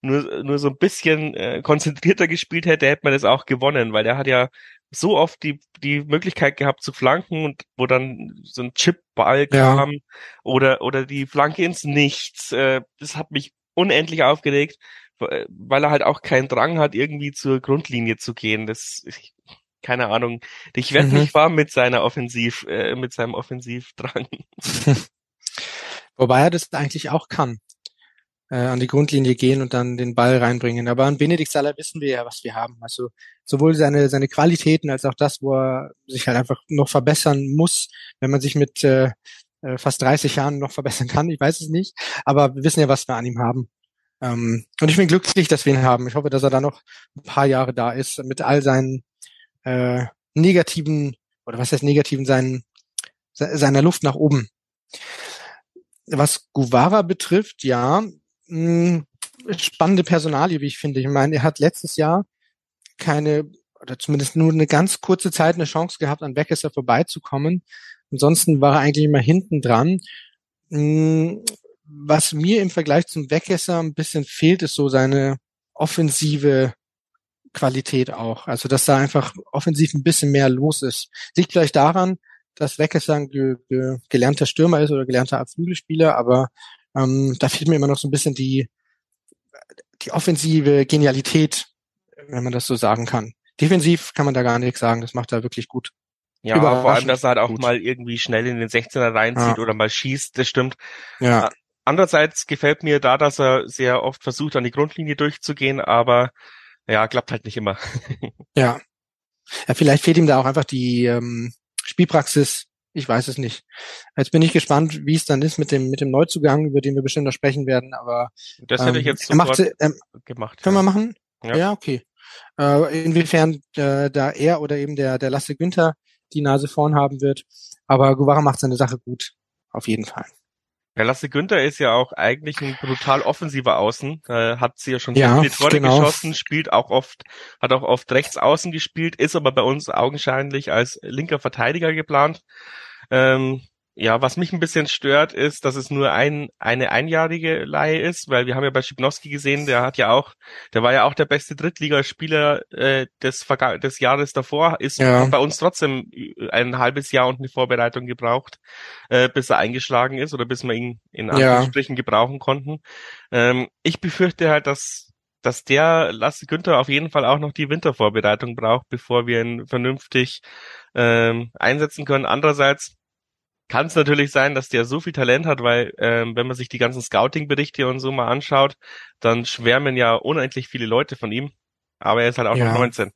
nur, nur so ein bisschen äh, konzentrierter gespielt hätte, hätte man das auch gewonnen, weil der hat ja so oft die, die Möglichkeit gehabt zu flanken und wo dann so ein Chipball kam ja. oder, oder die Flanke ins Nichts. Äh, das hat mich unendlich aufgeregt weil er halt auch keinen Drang hat, irgendwie zur Grundlinie zu gehen. Das, ich, keine Ahnung. Ich werde mhm. nicht warm mit seiner Offensiv, äh, mit seinem Offensivdrang. Wobei er das eigentlich auch kann. Äh, an die Grundlinie gehen und dann den Ball reinbringen. Aber an Benedikt Salah wissen wir ja, was wir haben. Also sowohl seine, seine Qualitäten als auch das, wo er sich halt einfach noch verbessern muss, wenn man sich mit äh, äh fast 30 Jahren noch verbessern kann. Ich weiß es nicht. Aber wir wissen ja, was wir an ihm haben. Ähm, und ich bin glücklich, dass wir ihn haben. Ich hoffe, dass er da noch ein paar Jahre da ist mit all seinen äh, negativen oder was heißt negativen seinen seiner Luft nach oben. Was Guevara betrifft, ja, mh, hm, spannende Personalie, wie ich finde. Ich meine, er hat letztes Jahr keine oder zumindest nur eine ganz kurze Zeit eine Chance gehabt, an Weckesser vorbeizukommen. Ansonsten war er eigentlich immer hinten dran. Was mir im Vergleich zum Wegesser ein bisschen fehlt, ist so seine offensive Qualität auch. Also dass da einfach offensiv ein bisschen mehr los ist. Liegt vielleicht daran, dass Wegesser ein ge ge gelernter Stürmer ist oder gelernter Flügelspieler, aber ähm, da fehlt mir immer noch so ein bisschen die, die offensive Genialität, wenn man das so sagen kann. Defensiv kann man da gar nichts sagen, das macht er wirklich gut. Ja, vor allem, dass er halt auch gut. mal irgendwie schnell in den 16er reinzieht ja. oder mal schießt, das stimmt. Ja. Andererseits gefällt mir da, dass er sehr oft versucht, an die Grundlinie durchzugehen, aber ja, klappt halt nicht immer. ja. ja. Vielleicht fehlt ihm da auch einfach die ähm, Spielpraxis. Ich weiß es nicht. Jetzt bin ich gespannt, wie es dann ist mit dem mit dem Neuzugang, über den wir bestimmt noch sprechen werden. Aber das hätte ähm, ich jetzt sofort macht, ähm, gemacht. Können ja. wir machen? Ja, ja okay. Äh, inwiefern äh, da er oder eben der der Lasse Günther die Nase vorn haben wird. Aber Guevara macht seine Sache gut, auf jeden Fall. Ja, Lasse Günther ist ja auch eigentlich ein brutal offensiver Außen. Äh, hat sie ja schon sehr ja, viele Tore genau. geschossen, spielt auch oft, hat auch oft rechts außen gespielt, ist aber bei uns augenscheinlich als linker Verteidiger geplant. Ähm, Ja, was mich ein bisschen stört, ist, dass es nur ein, eine einjährige Leihe ist, weil wir haben ja bei Schipnowski gesehen, der hat ja auch, der war ja auch der beste Drittligaspieler äh, des, Verga des Jahres davor, ist ja. bei uns trotzdem ein halbes Jahr und eine Vorbereitung gebraucht, äh, bis er eingeschlagen ist oder bis wir ihn in Anführungsstrichen ja. gebrauchen konnten. Ähm, ich befürchte halt, dass dass der Lasse Günther auf jeden Fall auch noch die Wintervorbereitung braucht, bevor wir ihn vernünftig ähm, einsetzen können. Andererseits kann es natürlich sein, dass der so viel Talent hat, weil ähm, wenn man sich die ganzen Scouting-Berichte und so mal anschaut, dann schwärmen ja unendlich viele Leute von ihm. Aber er ist halt auch ja. noch 19.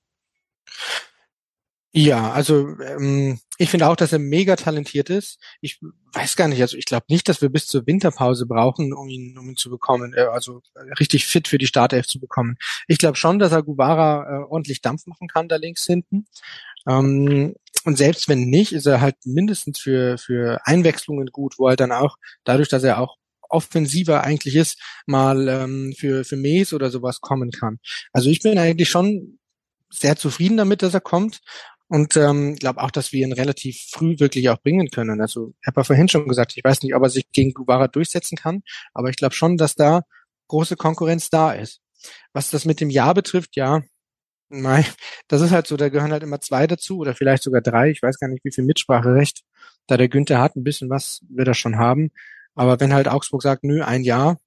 Ja, also ähm, ich finde auch, dass er mega talentiert ist. Ich weiß gar nicht, also ich glaube nicht, dass wir bis zur Winterpause brauchen, um ihn, um ihn zu bekommen, äh, also richtig fit für die Startelf zu bekommen. Ich glaube schon, dass er Gubara äh, ordentlich Dampf machen kann da links hinten. Ähm, und selbst wenn nicht, ist er halt mindestens für, für Einwechslungen gut, wo er dann auch, dadurch, dass er auch offensiver eigentlich ist, mal ähm, für, für Mays oder sowas kommen kann. Also ich bin eigentlich schon sehr zufrieden damit, dass er kommt. Und ähm, glaube auch, dass wir ihn relativ früh wirklich auch bringen können. Also ich habe ja vorhin schon gesagt, ich weiß nicht, ob er sich gegen Guevara durchsetzen kann, aber ich glaube schon, dass da große Konkurrenz da ist. Was das mit dem Jahr betrifft, ja, Nein, das ist halt so, da gehören halt immer zwei dazu oder vielleicht sogar drei. Ich weiß gar nicht, wie viel Mitspracherecht da der Günther hat. Ein bisschen was wird er schon haben. Aber wenn halt Augsburg sagt, nö, ein Jahr,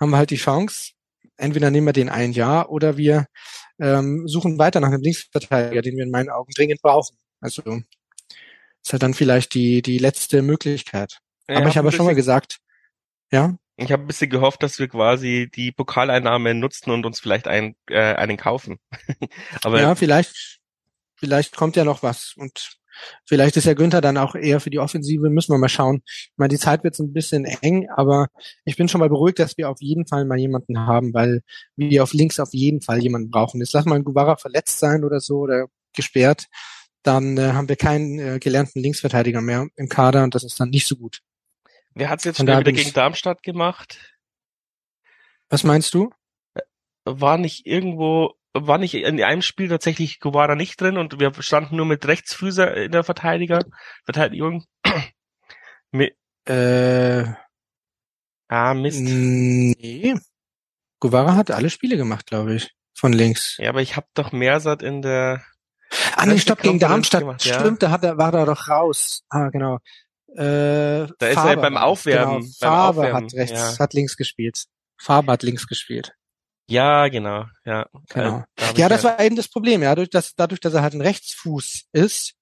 haben wir halt die Chance. Entweder nehmen wir den ein Jahr oder wir ähm, suchen weiter nach einem Linksverteidiger, den wir in meinen Augen dringend brauchen. Also ist halt dann vielleicht die, die letzte Möglichkeit. Ja, Aber ich habe schon mal gesagt, ja. Ich habe ein bisschen gehofft, dass wir quasi die Pokaleinnahme nutzen und uns vielleicht ein, äh, einen kaufen. Aber ja, vielleicht, vielleicht kommt ja noch was und vielleicht ist ja Günther dann auch eher für die Offensive. Müssen wir mal schauen. Ich meine, die Zeit wird ein bisschen eng, aber ich bin schon mal beruhigt, dass wir auf jeden Fall mal jemanden haben, weil wir auf links auf jeden Fall jemanden brauchen. Jetzt lass mal ein Guevara verletzt sein oder so oder gesperrt, dann äh, haben wir keinen äh, gelernten Linksverteidiger mehr im Kader und das ist dann nicht so gut. Wer hat's jetzt schnell wieder gegen Darmstadt gemacht? Was meinst du? War nicht irgendwo, war nicht in einem Spiel tatsächlich Guevara nicht drin und wir standen nur mit Rechtsfüßer in der Verteidiger, Verteidigung. mit, äh, ah, Mist. Nee. Guevara hat alle Spiele gemacht, glaube ich. Von links. Ja, aber ich habe doch Mehrsat in der Ah, nee, stopp, gegen Darmstadt. Gemacht, Stimmt, ja. da hat er, war er doch raus. Ah, genau. Äh, da ist er beim Aufwärmen. Genau, beim Farbe Aufwärmen, hat rechts, ja. hat links gespielt. Farbe hat links gespielt. Ja, genau, ja. Genau. Äh, ja, das war eben das Problem, ja. Dadurch dass, dadurch, dass er halt ein Rechtsfuß ist,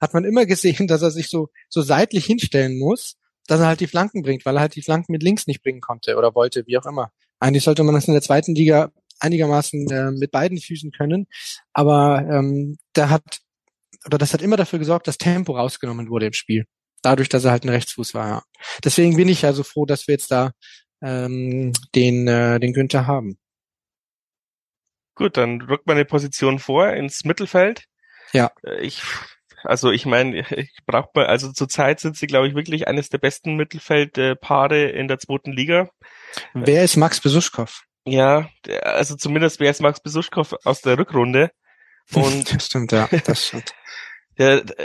hat man immer gesehen, dass er sich so, so seitlich hinstellen muss, dass er halt die Flanken bringt, weil er halt die Flanken mit links nicht bringen konnte oder wollte, wie auch immer. Eigentlich sollte man das in der zweiten Liga einigermaßen äh, mit beiden Füßen können, aber ähm, da hat oder das hat immer dafür gesorgt, dass Tempo rausgenommen wurde im Spiel dadurch, dass er halt ein Rechtsfuß war. Ja. Deswegen bin ich ja so froh, dass wir jetzt da ähm, den, äh, den Günther haben. Gut, dann rückt meine Position vor ins Mittelfeld. Ja. Äh, ich, also ich meine, ich brauche mal, also zurzeit sind sie, glaube ich, wirklich eines der besten Mittelfeldpaare in der zweiten Liga. Wer ist Max Besuschkow? Ja, also zumindest wer ist Max Besuschkow aus der Rückrunde. Und das stimmt, ja, das stimmt.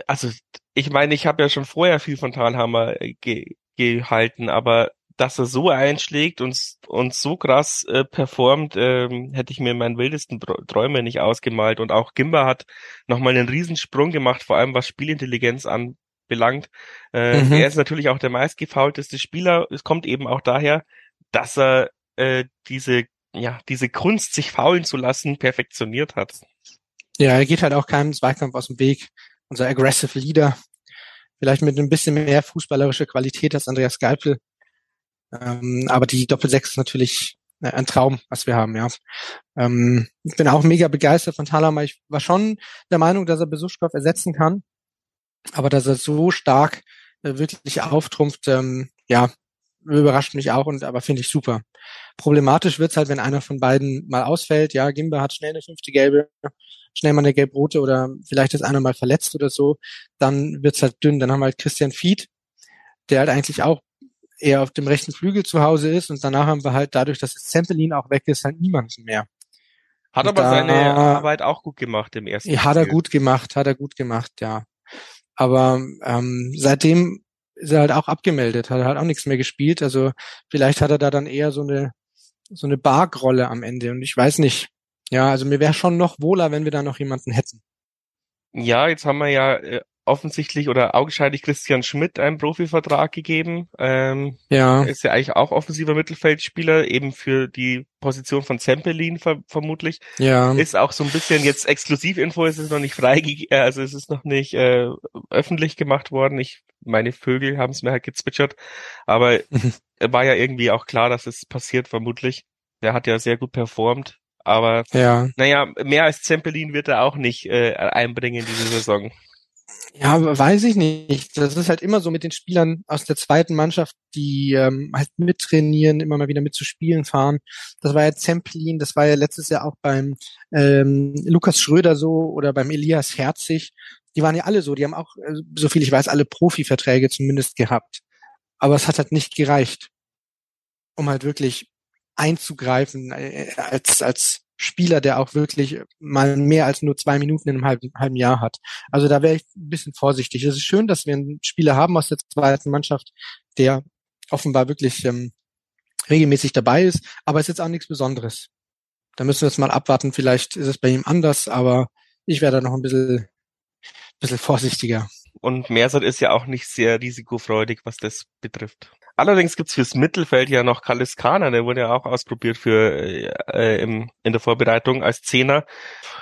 Also ich meine, ich habe ja schon vorher viel von Talhammer äh, ge gehalten, aber dass er so einschlägt und, und so krass äh, performt, ähm, hätte ich mir in meinen wildesten Träume nicht ausgemalt. Und auch Gimba hat nochmal einen Riesensprung gemacht, vor allem was Spielintelligenz anbelangt. Äh, mhm. Er ist natürlich auch der meistgefaulteste Spieler. Es kommt eben auch daher, dass er äh, diese, ja, diese Kunst, sich faulen zu lassen, perfektioniert hat. Ja, er geht halt auch keinem Zweikampf aus dem Weg unser aggressive Leader, vielleicht mit ein bisschen mehr fußballerischer Qualität als Andreas Geipel. Ähm, aber die Doppelsechs ist natürlich äh, ein Traum, was wir haben, ja. Ähm, ich bin auch mega begeistert von Thalhammer. Ich war schon der Meinung, dass er Besuschkow ersetzen kann. Aber dass er so stark äh, wirklich auftrumpft, ähm, ja, überrascht mich auch und aber finde ich super. Problematisch wird's halt, wenn einer von beiden mal ausfällt. Ja, Gimba hat schnell eine fünfte Gelbe schnell mal eine Gelb-Rote oder vielleicht ist einer mal verletzt oder so, dann wird's halt dünn. Dann haben wir halt Christian Fied, der halt eigentlich auch eher auf dem rechten Flügel zu Hause ist und danach haben wir halt dadurch, dass Zempelin auch weg ist, halt niemanden mehr. Hat und aber da, seine Arbeit auch gut gemacht im ersten Ja, hat er gut gemacht, hat er gut gemacht, ja. Aber ähm, seitdem ist er halt auch abgemeldet, hat halt auch nichts mehr gespielt. Also vielleicht hat er da dann eher so eine so eine Bargrolle am Ende. Und ich weiß nicht. Ja, also mir wäre schon noch wohler, wenn wir da noch jemanden hätten. Ja, jetzt haben wir ja äh, offensichtlich oder augenscheinlich Christian Schmidt einen Profivertrag gegeben. Ähm, ja. Ist ja eigentlich auch offensiver Mittelfeldspieler, eben für die Position von Zempelin ver vermutlich. Ja. Ist auch so ein bisschen jetzt Exklusivinfo, ist es noch nicht frei, äh, also es ist noch nicht äh, öffentlich gemacht worden. Ich, meine Vögel haben es mir halt gezwitschert, aber war ja irgendwie auch klar, dass es passiert, vermutlich. Der hat ja sehr gut performt. Aber ja. naja, mehr als Zempelin wird er auch nicht äh, einbringen diese Saison. Ja, weiß ich nicht. Das ist halt immer so mit den Spielern aus der zweiten Mannschaft, die ähm, halt mittrainieren, immer mal wieder mitzuspielen fahren. Das war ja Zemplin, das war ja letztes Jahr auch beim ähm, Lukas Schröder so oder beim Elias Herzig. Die waren ja alle so, die haben auch, äh, so viel ich weiß, alle Profiverträge zumindest gehabt. Aber es hat halt nicht gereicht, um halt wirklich einzugreifen äh, als, als Spieler, der auch wirklich mal mehr als nur zwei Minuten in einem halben, halben Jahr hat. Also da wäre ich ein bisschen vorsichtig. Es ist schön, dass wir einen Spieler haben aus der zweiten Mannschaft, der offenbar wirklich ähm, regelmäßig dabei ist, aber es ist jetzt auch nichts Besonderes. Da müssen wir jetzt mal abwarten. Vielleicht ist es bei ihm anders, aber ich wäre da noch ein bisschen, bisschen vorsichtiger. Und Mersat ist ja auch nicht sehr risikofreudig, was das betrifft. Allerdings gibt's fürs Mittelfeld ja noch Kaliskana, der wurde ja auch ausprobiert für äh, im, in der Vorbereitung als Zehner.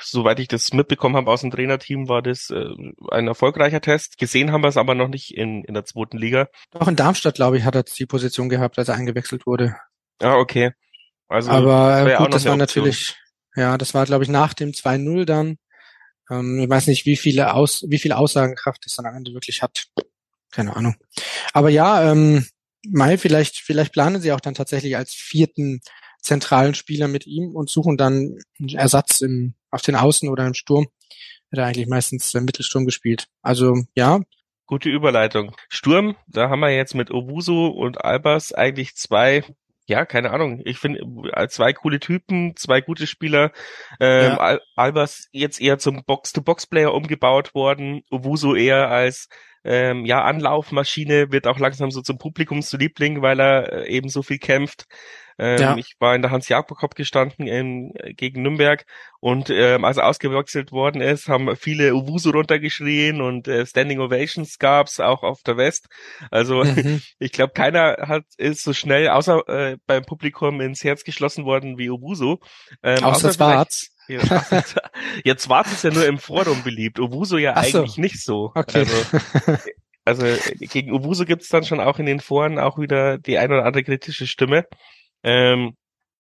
Soweit ich das mitbekommen habe aus dem Trainerteam, war das äh, ein erfolgreicher Test. Gesehen haben wir es aber noch nicht in, in der zweiten Liga. Doch in Darmstadt, glaube ich, hat er die Position gehabt, als er eingewechselt wurde. Ah, okay. Also, aber das gut, das war natürlich, ja, das war, glaube ich, nach dem 2-0 dann. Ähm, ich weiß nicht, wie viele Aus, wie viel Aussagenkraft das dann am Ende wirklich hat. Keine Ahnung. Aber ja, ähm, Mai, vielleicht, vielleicht planen sie auch dann tatsächlich als vierten zentralen Spieler mit ihm und suchen dann einen Ersatz im, auf den Außen oder im Sturm. Hat er eigentlich meistens im Mittelsturm gespielt. Also ja. Gute Überleitung. Sturm, da haben wir jetzt mit Obuso und Albers eigentlich zwei ja, keine Ahnung. Ich finde äh, zwei coole Typen, zwei gute Spieler. Ähm, ja. Al Albers jetzt eher zum Box-to-Box-Player umgebaut worden, Owusu eher als ähm, ja Anlaufmaschine, wird auch langsam so zum Publikumsliebling, weil er äh, eben so viel kämpft. Ähm, ja. Ich war in der Hans-Jakob-Cup gestanden in, gegen Nürnberg und ähm, als er ausgewechselt worden ist, haben viele Uwusu runtergeschrien und äh, Standing Ovations gab's auch auf der West. Also mhm. ich glaube, keiner hat ist so schnell außer äh, beim Publikum ins Herz geschlossen worden wie Uwusu. Ähm, außer, außer Schwarz. Ja, jetzt war es ja nur im Forum beliebt. Uwusu ja Ach eigentlich so. nicht so. Okay. Also, also gegen Uwusu gibt's dann schon auch in den Foren auch wieder die ein oder andere kritische Stimme. Ähm,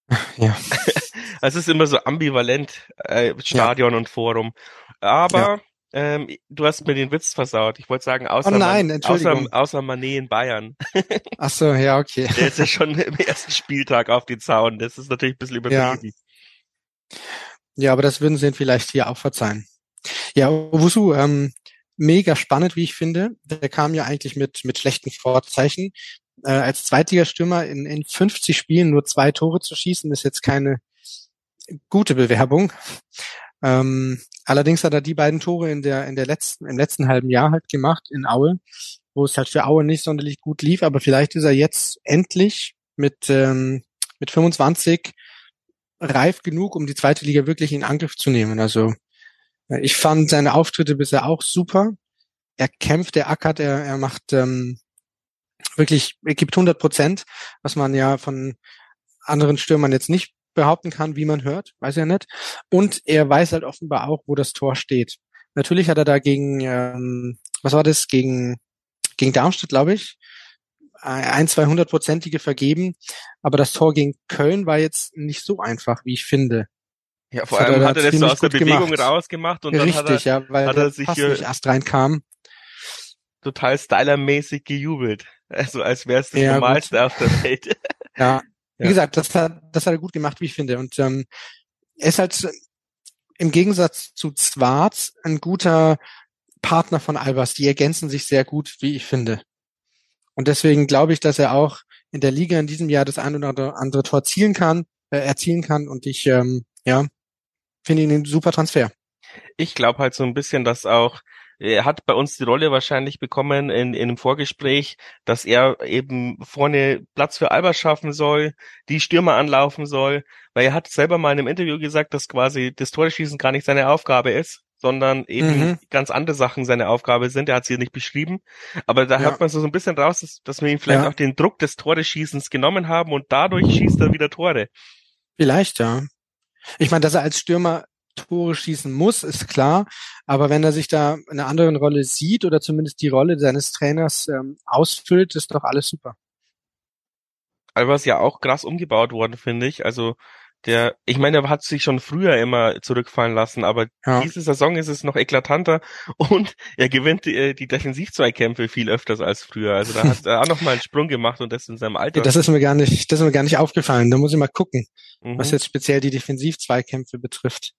ja. es ist immer so ambivalent, äh, Stadion ja. und Forum. Aber ja. ähm, du hast mir den Witz versaut. Ich wollte sagen, außer, oh nein, außer, außer Manet in Bayern. Ach so, ja, okay. Der ist ja schon im ersten Spieltag auf den Zaun. Das ist natürlich ein bisschen übertrieben. Ja. ja, aber das würden sie vielleicht hier auch verzeihen. Ja, Wusu, ähm, mega spannend, wie ich finde. Der kam ja eigentlich mit, mit schlechten Vorzeichen äh, als Zweitligastürmer in, in 50 Spielen nur zwei Tore zu schießen, ist jetzt keine gute Bewerbung. Ähm, allerdings hat er die beiden Tore in der, in der letzten, im letzten halben Jahr halt gemacht in Aue, wo es halt für Aue nicht sonderlich gut lief, aber vielleicht ist er jetzt endlich mit, ähm, mit 25 reif genug, um die zweite Liga wirklich in Angriff zu nehmen. Also äh, ich fand seine Auftritte bisher auch super. Er kämpft, er ackert, er, er macht ähm, wirklich, er gibt 100 Prozent, was man ja von anderen Stürmern jetzt nicht behaupten kann, wie man hört, weiß er nicht. Und er weiß halt offenbar auch, wo das Tor steht. Natürlich hat er da gegen, ähm, was war das, gegen, gegen Darmstadt, glaube ich, ein, zwei hundertprozentige vergeben. Aber das Tor gegen Köln war jetzt nicht so einfach, wie ich finde. Ja, vor allem hat er, hat er das so aus der Bewegung gemacht. rausgemacht und Richtig, dann hat er, ja, weil hat er sich hier erst reinkam. Total stylermäßig gejubelt. Also als wäre es das ja, Normalste gut. auf der Welt. ja. Wie ja. gesagt, das hat, das hat er gut gemacht, wie ich finde. Und ähm, er ist halt im Gegensatz zu Zwarz ein guter Partner von Albers. Die ergänzen sich sehr gut, wie ich finde. Und deswegen glaube ich, dass er auch in der Liga in diesem Jahr das ein oder andere Tor zielen kann, äh, erzielen kann. Und ich, ähm, ja, finde ihn einen super Transfer. Ich glaube halt so ein bisschen, dass auch er hat bei uns die Rolle wahrscheinlich bekommen in, in einem Vorgespräch, dass er eben vorne Platz für Albers schaffen soll, die Stürmer anlaufen soll, weil er hat selber mal in einem Interview gesagt, dass quasi das Tore gar nicht seine Aufgabe ist, sondern eben mhm. ganz andere Sachen seine Aufgabe sind. Er hat sie nicht beschrieben. Aber da ja. hört man so ein bisschen raus, dass, dass wir ihm vielleicht ja. auch den Druck des Toreschießens genommen haben und dadurch schießt er wieder Tore. Vielleicht, ja. Ich meine, dass er als Stürmer Tore schießen muss, ist klar. Aber wenn er sich da in einer anderen Rolle sieht oder zumindest die Rolle seines Trainers ähm, ausfüllt, ist doch alles super. Albers ja auch krass umgebaut worden, finde ich. Also der, ich meine, er hat sich schon früher immer zurückfallen lassen, aber ja. diese Saison ist es noch eklatanter und er gewinnt die, äh, die Defensivzweikämpfe viel öfters als früher. Also da hat er auch noch mal einen Sprung gemacht und das in seinem Alter. Das ist mir gar nicht, das ist mir gar nicht aufgefallen. Da muss ich mal gucken, mhm. was jetzt speziell die Defensivzweikämpfe betrifft.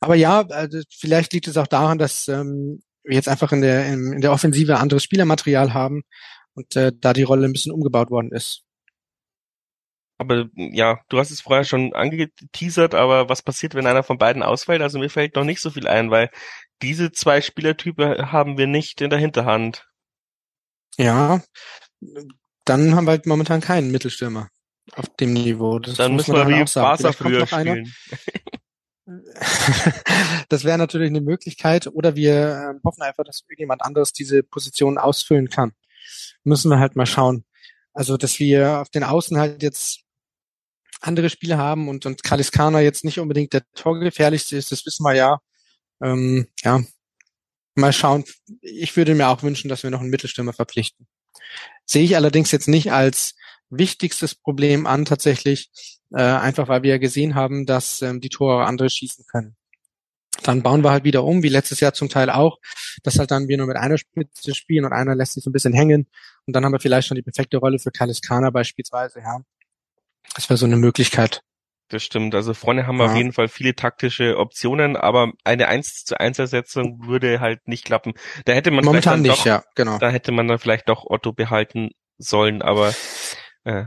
Aber ja, also vielleicht liegt es auch daran, dass ähm, wir jetzt einfach in der in, in der Offensive anderes Spielermaterial haben und äh, da die Rolle ein bisschen umgebaut worden ist. Aber ja, du hast es vorher schon angeteasert, aber was passiert, wenn einer von beiden ausfällt? Also mir fällt noch nicht so viel ein, weil diese zwei Spielertypen haben wir nicht in der Hinterhand. Ja, dann haben wir halt momentan keinen Mittelstürmer auf dem Niveau. Das dann müssen wir wie Barca früher spielen. das wäre natürlich eine Möglichkeit. Oder wir äh, hoffen einfach, dass irgendjemand anderes diese Position ausfüllen kann. Müssen wir halt mal schauen. Also, dass wir auf den Außen halt jetzt andere Spiele haben und, und Kaliskana jetzt nicht unbedingt der torgefährlichste ist, das wissen wir ja. Ähm, ja, mal schauen. Ich würde mir auch wünschen, dass wir noch einen Mittelstürmer verpflichten. Sehe ich allerdings jetzt nicht als wichtigstes Problem an tatsächlich, äh, einfach weil wir ja gesehen haben, dass ähm, die Tore andere schießen können. Dann bauen wir halt wieder um, wie letztes Jahr zum Teil auch, dass halt dann wir nur mit einer Spitze spielen und einer lässt sich so ein bisschen hängen und dann haben wir vielleicht schon die perfekte Rolle für Kaliskana beispielsweise, ja. Das wäre so eine Möglichkeit. Das stimmt. Also vorne haben wir ja. auf jeden Fall viele taktische Optionen, aber eine 1 zu 1 Ersetzung würde halt nicht klappen. Da hätte man momentan nicht, doch, ja, genau. Da hätte man dann vielleicht doch Otto behalten sollen, aber äh,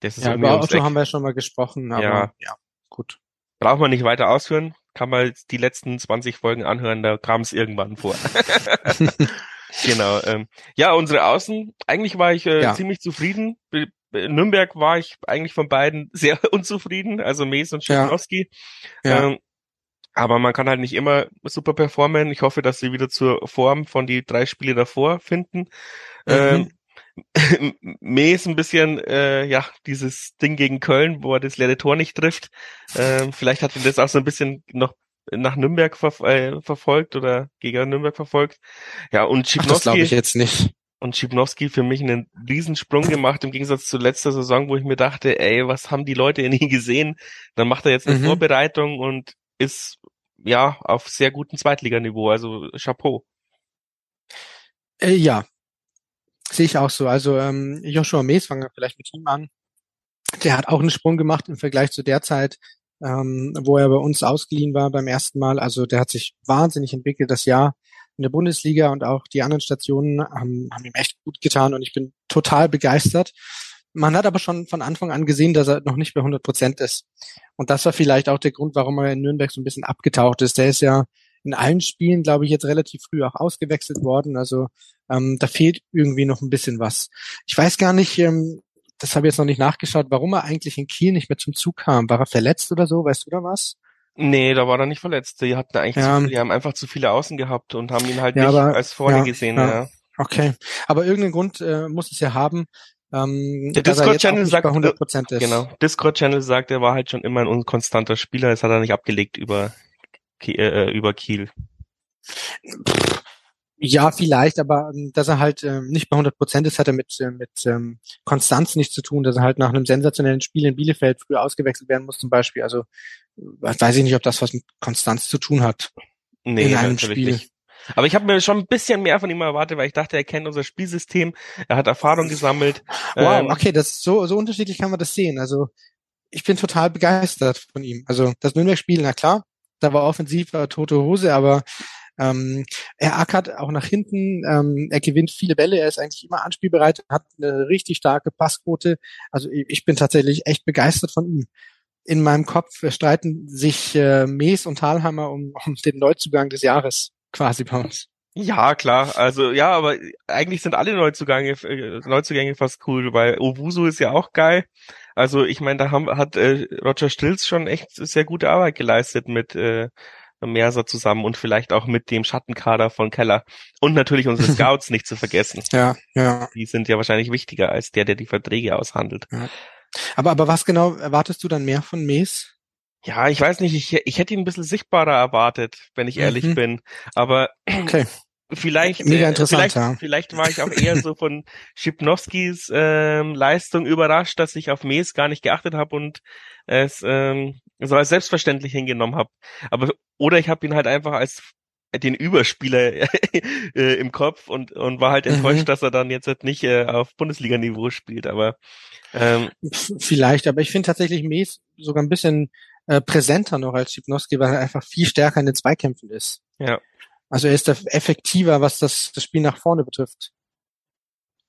das ist ja, über Otto haben wir schon mal gesprochen, aber ja, ja gut. Braucht man nicht weiter ausführen, kann man die letzten 20 Folgen anhören, da kam es irgendwann vor. genau. Ähm, ja, unsere Außen, eigentlich war ich äh, ja. ziemlich zufrieden Nürnberg war ich eigentlich von beiden sehr unzufrieden, also Mees und Schimanowski. Ja. ja. Ähm, aber man kann halt nicht immer super performen. Ich hoffe, dass sie wieder zur Form von die drei Spiele davor finden. Mhm. Ähm, Mees ein bisschen, äh, ja, dieses Ding gegen Köln, wo er das leere Tor nicht trifft. Ähm, vielleicht hat ihn das auch so ein bisschen noch nach Nürnberg ver äh, verfolgt oder gegen Nürnberg verfolgt. Ja, und Schipnowski. Das glaube ich jetzt nicht und Schipnowski für mich einen Riesensprung gemacht im Gegensatz zu letzter Saison, wo ich mir dachte, ey, was haben die Leute in ihm gesehen? Dann macht er jetzt eine mhm. Vorbereitung und ist ja auf sehr gutem Zweitliganiveau, also Chapeau. Äh, ja, sehe ich auch so. Also ähm, Joshua Mees, fangen wir vielleicht mit ihm an. Der hat auch einen Sprung gemacht im Vergleich zu der Zeit, ähm, wo er bei uns ausgeliehen war beim ersten Mal. Also der hat sich wahnsinnig entwickelt das Jahr in der Bundesliga und auch die anderen Stationen haben, haben ihm echt gut getan und ich bin total begeistert. Man hat aber schon von Anfang an gesehen, dass er noch nicht bei 100 Prozent ist. Und das war vielleicht auch der Grund, warum er in Nürnberg so ein bisschen abgetaucht ist. Der ist ja in allen Spielen, glaube ich, jetzt relativ früh auch ausgewechselt worden. Also ähm, da fehlt irgendwie noch ein bisschen was. Ich weiß gar nicht, ähm, das habe ich jetzt noch nicht nachgeschaut, warum er eigentlich in Kiel nicht mehr zum Zug kam. War er verletzt oder so? Weißt du da was? Nee, da war er nicht verletzt. Die hatten eigentlich ja. zu, die haben einfach zu viele Außen gehabt und haben ihn halt ja, nicht aber, als vorne ja, gesehen. Ja. Okay. Aber irgendeinen Grund äh, muss es ja haben. Ähm, der Discord-Channel sagt, 100% ist. genau, Discord-Channel sagt, er war halt schon immer ein unkonstanter Spieler, das hat er nicht abgelegt über, äh, äh, über Kiel. Ja, vielleicht, aber ähm, dass er halt ähm, nicht bei 100 Prozent ist, hat er mit, äh, mit ähm, Konstanz nichts zu tun, dass er halt nach einem sensationellen Spiel in Bielefeld früher ausgewechselt werden muss zum Beispiel. Also weiß ich nicht, ob das was mit Konstanz zu tun hat. Nee, in einem Spiel. Nicht. Aber ich habe mir schon ein bisschen mehr von ihm erwartet, weil ich dachte, er kennt unser Spielsystem, er hat Erfahrung gesammelt. Wow, ähm, okay, das so so unterschiedlich kann man das sehen. Also ich bin total begeistert von ihm. Also das Nürnberg-Spiel, na klar, da war offensiv war tote Hose, aber ähm, er ackert auch nach hinten, ähm, er gewinnt viele Bälle, er ist eigentlich immer anspielbereit, hat eine richtig starke Passquote. Also ich, ich bin tatsächlich echt begeistert von ihm in meinem Kopf streiten sich äh, Mees und Thalhammer um, um den Neuzugang des Jahres. quasi bei uns. Ja, klar. Also ja, aber eigentlich sind alle Neuzugänge, äh, Neuzugänge fast cool, weil Owusu ist ja auch geil. Also ich meine, da haben, hat äh, Roger Stills schon echt sehr gute Arbeit geleistet mit äh, Merser zusammen und vielleicht auch mit dem Schattenkader von Keller. Und natürlich unsere Scouts nicht zu vergessen. Ja, ja. Die sind ja wahrscheinlich wichtiger als der, der die Verträge aushandelt. Ja. Aber, aber was genau erwartest du dann mehr von Mees? Ja, ich weiß nicht, ich, ich hätte ihn ein bisschen sichtbarer erwartet, wenn ich ehrlich mhm. bin. Aber okay. Vielleicht, Mega äh, interessant, vielleicht, ja. vielleicht war ich auch eher so von Schipnowskis ähm, Leistung überrascht, dass ich auf Mees gar nicht geachtet habe und es ähm, so als selbstverständlich hingenommen habe. Aber oder ich habe ihn halt einfach als den Überspieler äh, im Kopf und und war halt enttäuscht, mhm. dass er dann jetzt halt nicht äh, auf Bundesliga-Niveau spielt. Aber ähm, vielleicht, aber ich finde tatsächlich Mees sogar ein bisschen äh, präsenter noch als Schipnowski, weil er einfach viel stärker in den Zweikämpfen ist. Ja. Also er ist effektiver, was das, das Spiel nach vorne betrifft.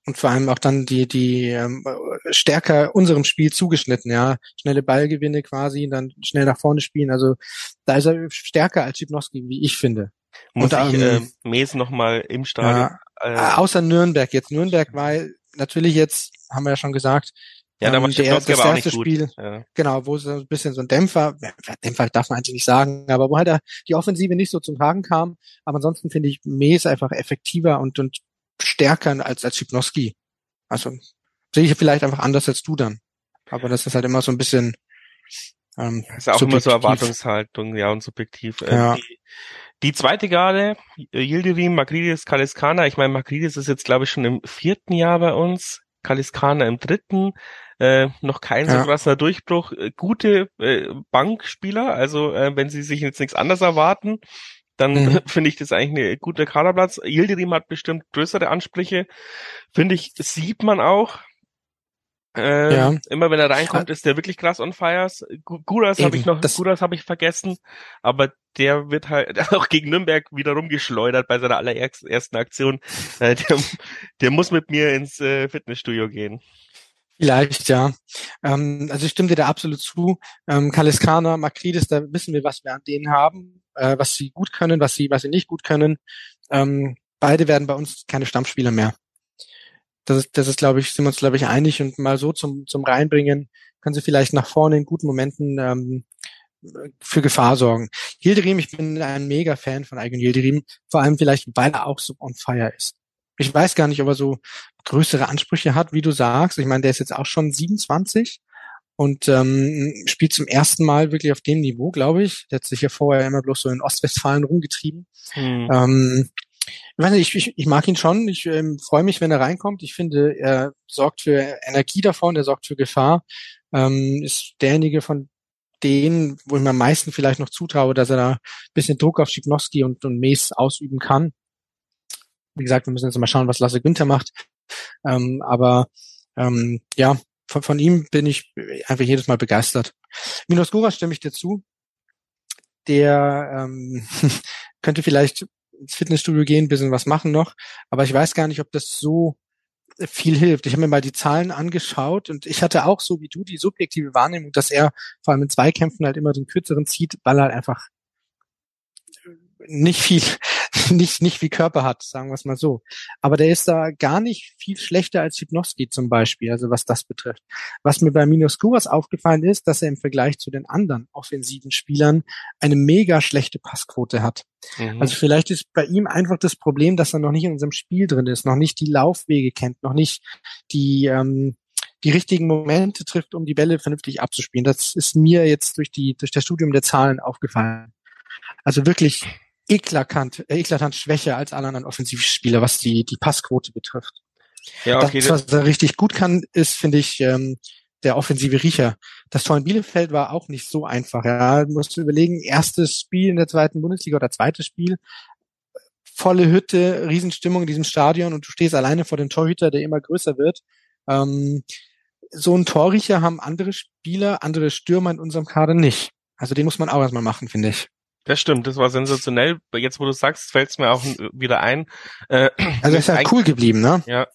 Und vor allem auch dann die, die ähm, stärker unserem Spiel zugeschnitten, ja. Schnelle Ballgewinne quasi, dann schnell nach vorne spielen. Also da ist er stärker als Schipnowski, wie ich finde. Muss und, ich ähm, äh, Mes nochmal im Stadion. Ja, äh, außer Nürnberg. Jetzt Nürnberg war natürlich jetzt, haben wir ja schon gesagt, ja, da war ähm, der, das aber erste Spiel, ja. genau, wo so ein bisschen so ein Dämpfer, Dämpfer darf man eigentlich nicht sagen, aber wo halt die Offensive nicht so zum Tragen kam. Aber ansonsten finde ich Mees einfach effektiver und, und stärker als, als Schipnowski. Also sehe ich vielleicht einfach anders als du dann. Aber das ist halt immer so ein bisschen ähm, das ist auch subjektiv. immer so Erwartungshaltung, ja, und subjektiv. Äh, ja. Die, die zweite Garde, Yildirim, Makridis, Kaliskana. Ich meine, Makridis ist jetzt, glaube ich, schon im vierten Jahr bei uns. Kaliskana im dritten äh, noch kein ja. so krasser Durchbruch. Äh, gute äh, Bankspieler, also äh, wenn sie sich jetzt nichts anderes erwarten, dann mhm. finde ich das eigentlich eine gute Kaderplatz. Yildirim hat bestimmt größere Ansprüche. Finde ich, sieht man auch. Äh, ja. Immer wenn er reinkommt, ist der wirklich krass on fires. Guras habe ich noch, Guras habe ich vergessen, aber der wird halt auch gegen Nürnberg wieder rumgeschleudert bei seiner allerersten Aktion. Äh, der, der muss mit mir ins äh, Fitnessstudio gehen. Vielleicht, ja. Ähm, also ich stimme dir da absolut zu. Ähm, Kaliskana, Makridis, da wissen wir, was wir an denen haben, äh, was sie gut können, was sie, was sie nicht gut können. Ähm, beide werden bei uns keine Stammspieler mehr. Das ist, das ist, glaube ich, sind wir uns, glaube ich, einig und mal so zum, zum Reinbringen können sie vielleicht nach vorne in guten Momenten ähm, für Gefahr sorgen. Hilderim, ich bin ein mega Fan von Eigen Hilderim, vor allem vielleicht, weil er auch so on fire ist. Ich weiß gar nicht, ob er so größere Ansprüche hat, wie du sagst. Ich meine, der ist jetzt auch schon 27 und ähm, spielt zum ersten Mal wirklich auf dem Niveau, glaube ich. Der hat sich ja vorher immer bloß so in Ostwestfalen rumgetrieben. Hm. Ähm, ich, ich, ich, ich mag ihn schon. Ich ähm, freue mich, wenn er reinkommt. Ich finde, er sorgt für Energie davon, er sorgt für Gefahr. Ähm, ist derjenige von denen, wo ich mir am meisten vielleicht noch zutraue, dass er da ein bisschen Druck auf Schipnowski und, und Mees ausüben kann. Wie gesagt, wir müssen jetzt mal schauen, was Lasse Günther macht. Ähm, aber ähm, ja, von, von ihm bin ich einfach jedes Mal begeistert. Minos Gura stimme ich dir zu. Der ähm, könnte vielleicht ins Fitnessstudio gehen, bisschen was machen noch, aber ich weiß gar nicht, ob das so viel hilft. Ich habe mir mal die Zahlen angeschaut und ich hatte auch so wie du die subjektive Wahrnehmung, dass er vor allem in Zweikämpfen halt immer den kürzeren zieht, weil er einfach nicht viel, nicht, nicht wie Körper hat, sagen wir es mal so. Aber der ist da gar nicht viel schlechter als Hypnoski zum Beispiel, also was das betrifft. Was mir bei Minos Kuras aufgefallen ist, dass er im Vergleich zu den anderen offensiven Spielern eine mega schlechte Passquote hat. Mhm. Also vielleicht ist bei ihm einfach das Problem, dass er noch nicht in unserem Spiel drin ist, noch nicht die Laufwege kennt, noch nicht die, ähm, die richtigen Momente trifft, um die Bälle vernünftig abzuspielen. Das ist mir jetzt durch die, durch das Studium der Zahlen aufgefallen. Also wirklich eklatant, äh, eklatant schwächer als alle anderen Offensivspieler, was die, die Passquote betrifft. Ja, okay. Das, was er richtig gut kann, ist, finde ich, ähm, der offensive Riecher. Das Tor in Bielefeld war auch nicht so einfach. Ja, du musst du überlegen, erstes Spiel in der zweiten Bundesliga oder zweites Spiel, volle Hütte, Riesenstimmung in diesem Stadion und du stehst alleine vor dem Torhüter, der immer größer wird. Ähm, so ein Torriecher haben andere Spieler, andere Stürmer in unserem Kader nicht. Also den muss man auch erstmal machen, finde ich. Das stimmt, das war sensationell. Jetzt, wo du sagst, fällt es mir auch wieder ein. Äh, also ist halt cool geblieben, ne? Ja.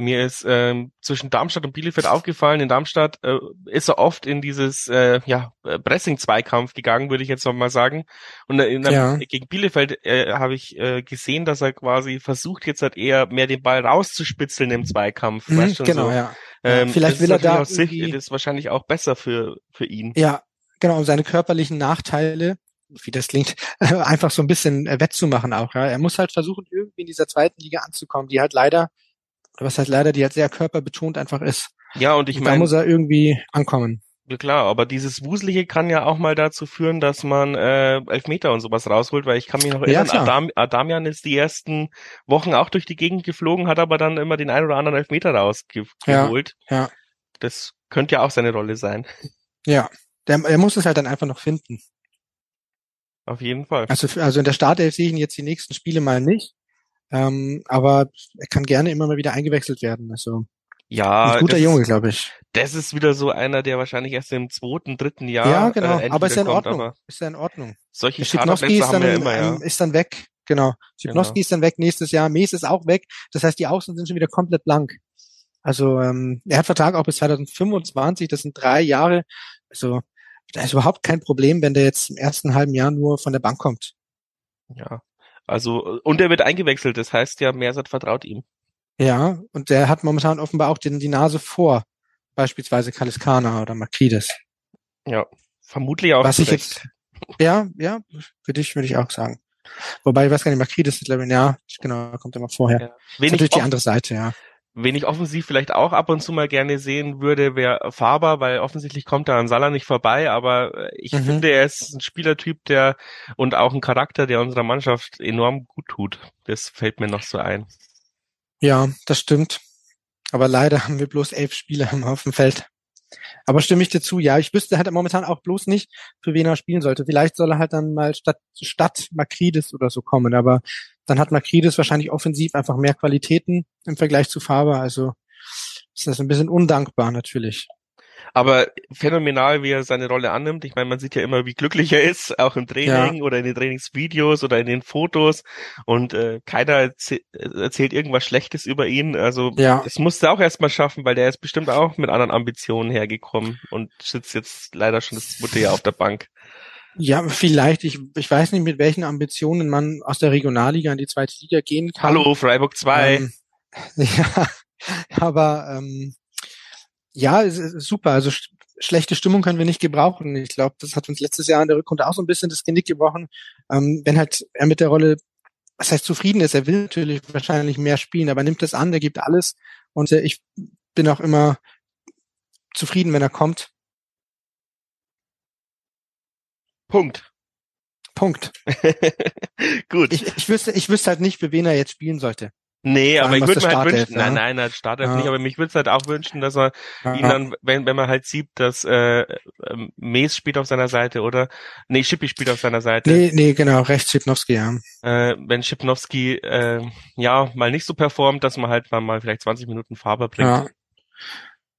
Mir ist ähm, zwischen Darmstadt und Bielefeld aufgefallen, in Darmstadt äh, ist er oft in dieses äh, ja, Pressing-Zweikampf gegangen, würde ich jetzt noch mal sagen. Und in der, ja. gegen Bielefeld äh, habe ich äh, gesehen, dass er quasi versucht, jetzt halt eher mehr den Ball rauszuspitzeln im Zweikampf. Mhm, genau, so. ja. Ähm, Vielleicht will er da irgendwie... Das ist wahrscheinlich auch besser für, für ihn. Ja, genau, um seine körperlichen Nachteile wie das klingt, einfach so ein bisschen wettzumachen auch. Ja. Er muss halt versuchen, irgendwie in dieser zweiten Liga anzukommen, die halt leider was heißt leider, die halt sehr körperbetont einfach ist. Ja, und ich meine. Da muss er irgendwie ankommen. Ja klar, aber dieses Wuselige kann ja auch mal dazu führen, dass man äh, Elfmeter und sowas rausholt, weil ich kann mich noch erinnern, ja, Adam, Adamian ist die ersten Wochen auch durch die Gegend geflogen, hat aber dann immer den einen oder anderen Elfmeter rausgeholt. Ja, ja. Das könnte ja auch seine Rolle sein. Ja, der, er muss es halt dann einfach noch finden. Auf jeden Fall. Also, also in der Startelf sehe ich ihn jetzt die nächsten Spiele mal nicht. Ähm, aber er kann gerne immer mal wieder eingewechselt werden. Also ja, ein guter Junge, glaube ich. Das ist wieder so einer, der wahrscheinlich erst im zweiten, dritten Jahr. Ja, genau. Äh, aber ist ja in Ordnung. Kommt, ist ja in Ordnung. Solche Schipnowski ist dann, ja immer, ja. Ist dann weg. Genau. Schipnowski genau. ist dann weg nächstes Jahr. Mees ist auch weg. Das heißt, die Außen sind schon wieder komplett blank. Also ähm, er hat Vertrag auch bis 2025. Das sind drei Jahre. Also da ist überhaupt kein Problem, wenn der jetzt im ersten halben Jahr nur von der Bank kommt. Ja, also, und er wird eingewechselt, das heißt ja, Mersat vertraut ihm. Ja, und der hat momentan offenbar auch den, die Nase vor, beispielsweise Kaliskana oder Makrides. Ja, vermutlich auch. Was ich jetzt, ja, ja, für dich würde ich auch sagen. Wobei, ich weiß gar nicht, Makrides ist, glaube ich, ja, genau, kommt immer vorher. Ja. Wen natürlich die andere Seite, ja. Wen ich offensiv vielleicht auch ab und zu mal gerne sehen würde, wäre Faber, weil offensichtlich kommt er an Salah nicht vorbei, aber äh, ich mhm. finde, er ist ein Spielertyp, der und auch ein Charakter, der unserer Mannschaft enorm gut tut. Das fällt mir noch so ein. Ja, das stimmt. Aber leider haben wir bloß elf Spieler im Feld. Aber stimme ich dir zu, ja, ich wüsste halt momentan auch bloß nicht, für wen er spielen sollte. Vielleicht soll er halt dann mal statt, statt Makridis oder so kommen, aber dann hat Makridis wahrscheinlich offensiv einfach mehr Qualitäten im Vergleich zu Faber, also ist das ein bisschen undankbar natürlich. Aber phänomenal, wie er seine Rolle annimmt. Ich meine, man sieht ja immer, wie glücklich er ist, auch im Training ja. oder in den Trainingsvideos oder in den Fotos. Und äh, keiner erzäh erzählt irgendwas Schlechtes über ihn. Also ja. das musste er auch erstmal schaffen, weil der ist bestimmt auch mit anderen Ambitionen hergekommen und sitzt jetzt leider schon das zweite Jahr auf der Bank. Ja, vielleicht. Ich, ich weiß nicht, mit welchen Ambitionen man aus der Regionalliga in die zweite Liga gehen kann. Hallo, Freiburg 2. Ähm, ja, aber ähm, ja, super. Also sch schlechte Stimmung können wir nicht gebrauchen. Ich glaube, das hat uns letztes Jahr in der Rückrunde auch so ein bisschen das Genick gebrochen. Ähm, wenn halt er mit der Rolle, was heißt zufrieden ist, er will natürlich wahrscheinlich mehr spielen, aber nimmt das an, der gibt alles. Und äh, ich bin auch immer zufrieden, wenn er kommt. Punkt. Punkt. Gut. Ich, ich wüsste, ich wüsste halt nicht, für wen er jetzt spielen sollte. Nee, aber ich würde mir halt wünschen, nein, nein, nein, Startelf ja. nicht, aber mich würde es halt auch wünschen, dass er ja. ihn dann, wenn, wenn man halt sieht, dass äh, ähm, Mees spielt auf seiner Seite oder nee, Schippi spielt auf seiner Seite. Nee, nee, genau, rechts Schipnowski, ja. Äh, wenn Schipnowski äh, ja mal nicht so performt, dass man halt mal, mal vielleicht 20 Minuten Farbe bringt. Ja.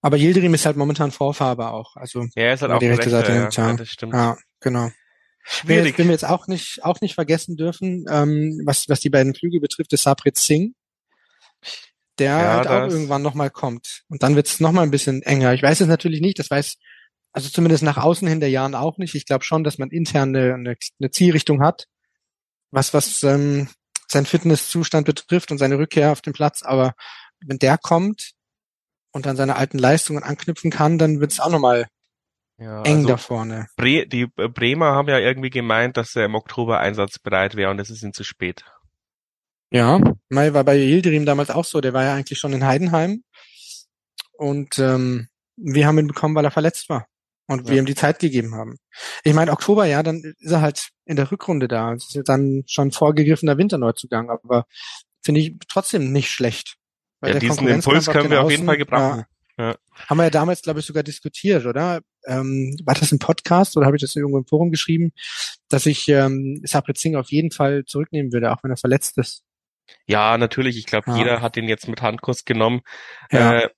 Aber Yildirim ist halt momentan Vorfarbe auch, also ja, ist halt auch die rechte Seite ja, ja, das stimmt. Ja, genau. Schwierig. Wenn wir jetzt auch nicht, auch nicht vergessen dürfen, ähm, was, was die beiden Flüge betrifft, ist Saprit Singh der ja, halt auch irgendwann nochmal kommt. Und dann wird's es nochmal ein bisschen enger. Ich weiß es natürlich nicht, das weiß, also zumindest nach außen hin der Jahren auch nicht. Ich glaube schon, dass man intern eine, eine, eine Zielrichtung hat, was, was ähm, sein Fitnesszustand betrifft und seine Rückkehr auf den Platz. Aber wenn der kommt und dann seine alten Leistungen anknüpfen kann, dann wird's auch nochmal ja, eng also da vorne. Bre die Bremer haben ja irgendwie gemeint, dass er im Oktober einsatzbereit wäre und es ist ihm zu spät. Ja, Mai war bei Yildirim damals auch so. Der war ja eigentlich schon in Heidenheim. Und ähm, wir haben ihn bekommen, weil er verletzt war. Und ja. wir ihm die Zeit gegeben haben. Ich meine, Oktober, ja, dann ist er halt in der Rückrunde da. Es ist ja dann schon vorgegriffener Winterneuzugang, aber finde ich trotzdem nicht schlecht. Weil ja, diesen Impuls können wir auf jeden Fall gebrauchen. Ja. Ja. Haben wir ja damals, glaube ich, sogar diskutiert, oder? Ähm, war das ein Podcast oder habe ich das irgendwo im Forum geschrieben, dass ich ähm, Sabrit Singh auf jeden Fall zurücknehmen würde, auch wenn er verletzt ist. Ja, natürlich. Ich glaube, ja. jeder hat den jetzt mit Handkuss genommen. Ja. Äh,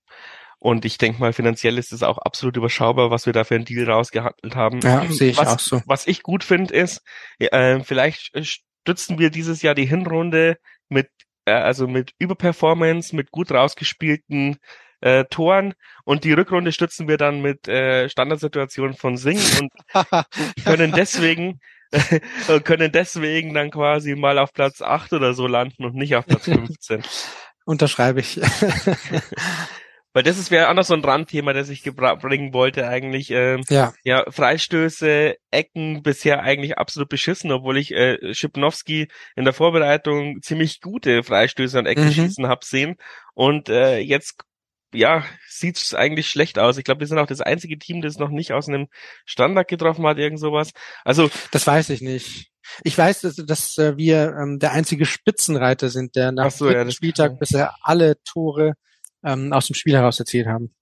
und ich denke mal, finanziell ist es auch absolut überschaubar, was wir da für einen Deal rausgehandelt haben. Ja, sehe ich was, auch so. Was ich gut finde, ist, äh, vielleicht stützen wir dieses Jahr die Hinrunde mit äh, also mit Überperformance, mit gut rausgespielten äh, Toren und die Rückrunde stützen wir dann mit äh, Standardsituationen von Sing und können deswegen können deswegen dann quasi mal auf Platz 8 oder so landen und nicht auf Platz 15. Unterschreibe ich. Weil das ist wäre auch noch so ein Randthema, das ich bringen wollte eigentlich. Ähm, ja. ja, Freistöße, Ecken bisher eigentlich absolut beschissen, obwohl ich äh, Schipnowski in der Vorbereitung ziemlich gute Freistöße und Ecken mhm. schießen hab sehen. Und äh, jetzt ja, sieht's eigentlich schlecht aus. Ich glaube, wir sind auch das einzige Team, das noch nicht aus einem Standard getroffen hat, irgend sowas. Also das weiß ich nicht. Ich weiß, dass, dass äh, wir ähm, der einzige Spitzenreiter sind, der nach so, dem ja, Spieltag bisher alle Tore ähm, aus dem Spiel heraus erzielt haben.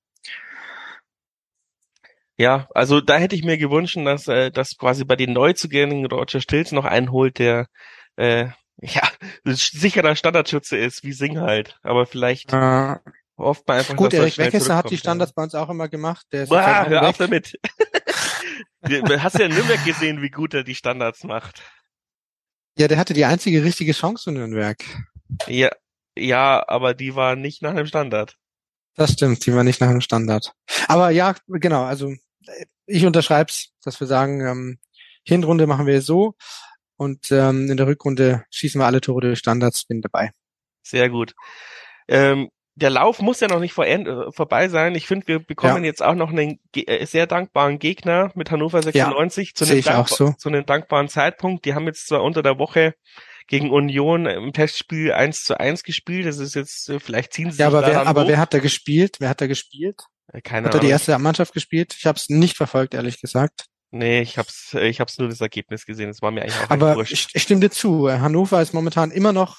Ja, also da hätte ich mir gewünscht, dass, äh, dass quasi bei den Neuzugängen Roger Stilz noch einen holt, der äh, ja sicherer Standardschütze ist, wie Sing halt. Aber vielleicht äh, hofft man einfach, Gut, Erik Weckesser hat die Standards ja. bei uns auch immer gemacht. Der ist Boah, hör auf damit. Hast du ja in Nürnberg gesehen, wie gut er die Standards macht? Ja, der hatte die einzige richtige Chance in Nürnberg. Ja, ja, aber die war nicht nach einem Standard. Das stimmt, die war nicht nach einem Standard. Aber ja, genau, also ich unterschreib's, dass wir sagen, ähm, Hinrunde machen wir so und ähm, in der Rückrunde schießen wir alle Tore durch Standards, bin dabei. Sehr gut. Ähm, der Lauf muss ja noch nicht vor, äh, vorbei sein. Ich finde, wir bekommen ja. jetzt auch noch einen äh, sehr dankbaren Gegner mit Hannover 96 ja, zu, einem Dank so. zu einem dankbaren Zeitpunkt. Die haben jetzt zwar unter der Woche gegen Union im Testspiel 1 zu 1 gespielt. Das ist jetzt, äh, vielleicht ziehen sie ja, sich aber wer, aber wer hat da gespielt? Wer hat da gespielt? Äh, keine hat er die erste Mannschaft gespielt? Ich habe es nicht verfolgt, ehrlich gesagt. Nee, ich hab's, äh, ich hab's nur das Ergebnis gesehen. Es war mir eigentlich auch Aber wurscht. ich, ich stimme dir zu. Hannover ist momentan immer noch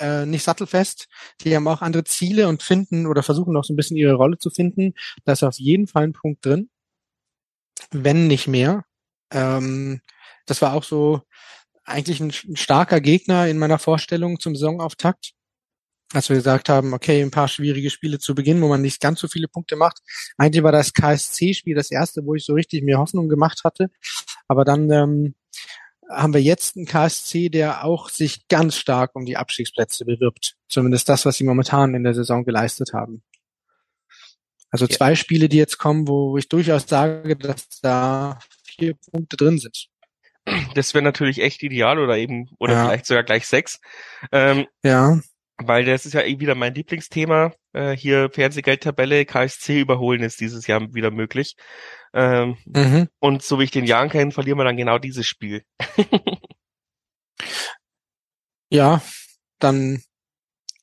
äh, nicht sattelfest. Die haben auch andere Ziele und finden oder versuchen noch so ein bisschen ihre Rolle zu finden. Da ist auf jeden Fall ein Punkt drin, wenn nicht mehr. Ähm, das war auch so eigentlich ein, ein starker Gegner in meiner Vorstellung zum Saisonauftakt. Als wir gesagt haben, okay, ein paar schwierige Spiele zu Beginn, wo man nicht ganz so viele Punkte macht. Eigentlich war das KSC-Spiel das erste, wo ich so richtig mir Hoffnung gemacht hatte. Aber dann ähm, haben wir jetzt einen KSC, der auch sich ganz stark um die Abstiegsplätze bewirbt. Zumindest das, was sie momentan in der Saison geleistet haben. Also ja. zwei Spiele, die jetzt kommen, wo ich durchaus sage, dass da vier Punkte drin sind. Das wäre natürlich echt ideal oder eben, oder ja. vielleicht sogar gleich sechs. Ähm, ja. Weil das ist ja eh wieder mein Lieblingsthema. Äh, hier Fernsehgeldtabelle, KSC überholen ist dieses Jahr wieder möglich. Ähm, mhm. Und so wie ich den Jahren kenne, verlieren wir dann genau dieses Spiel. ja, dann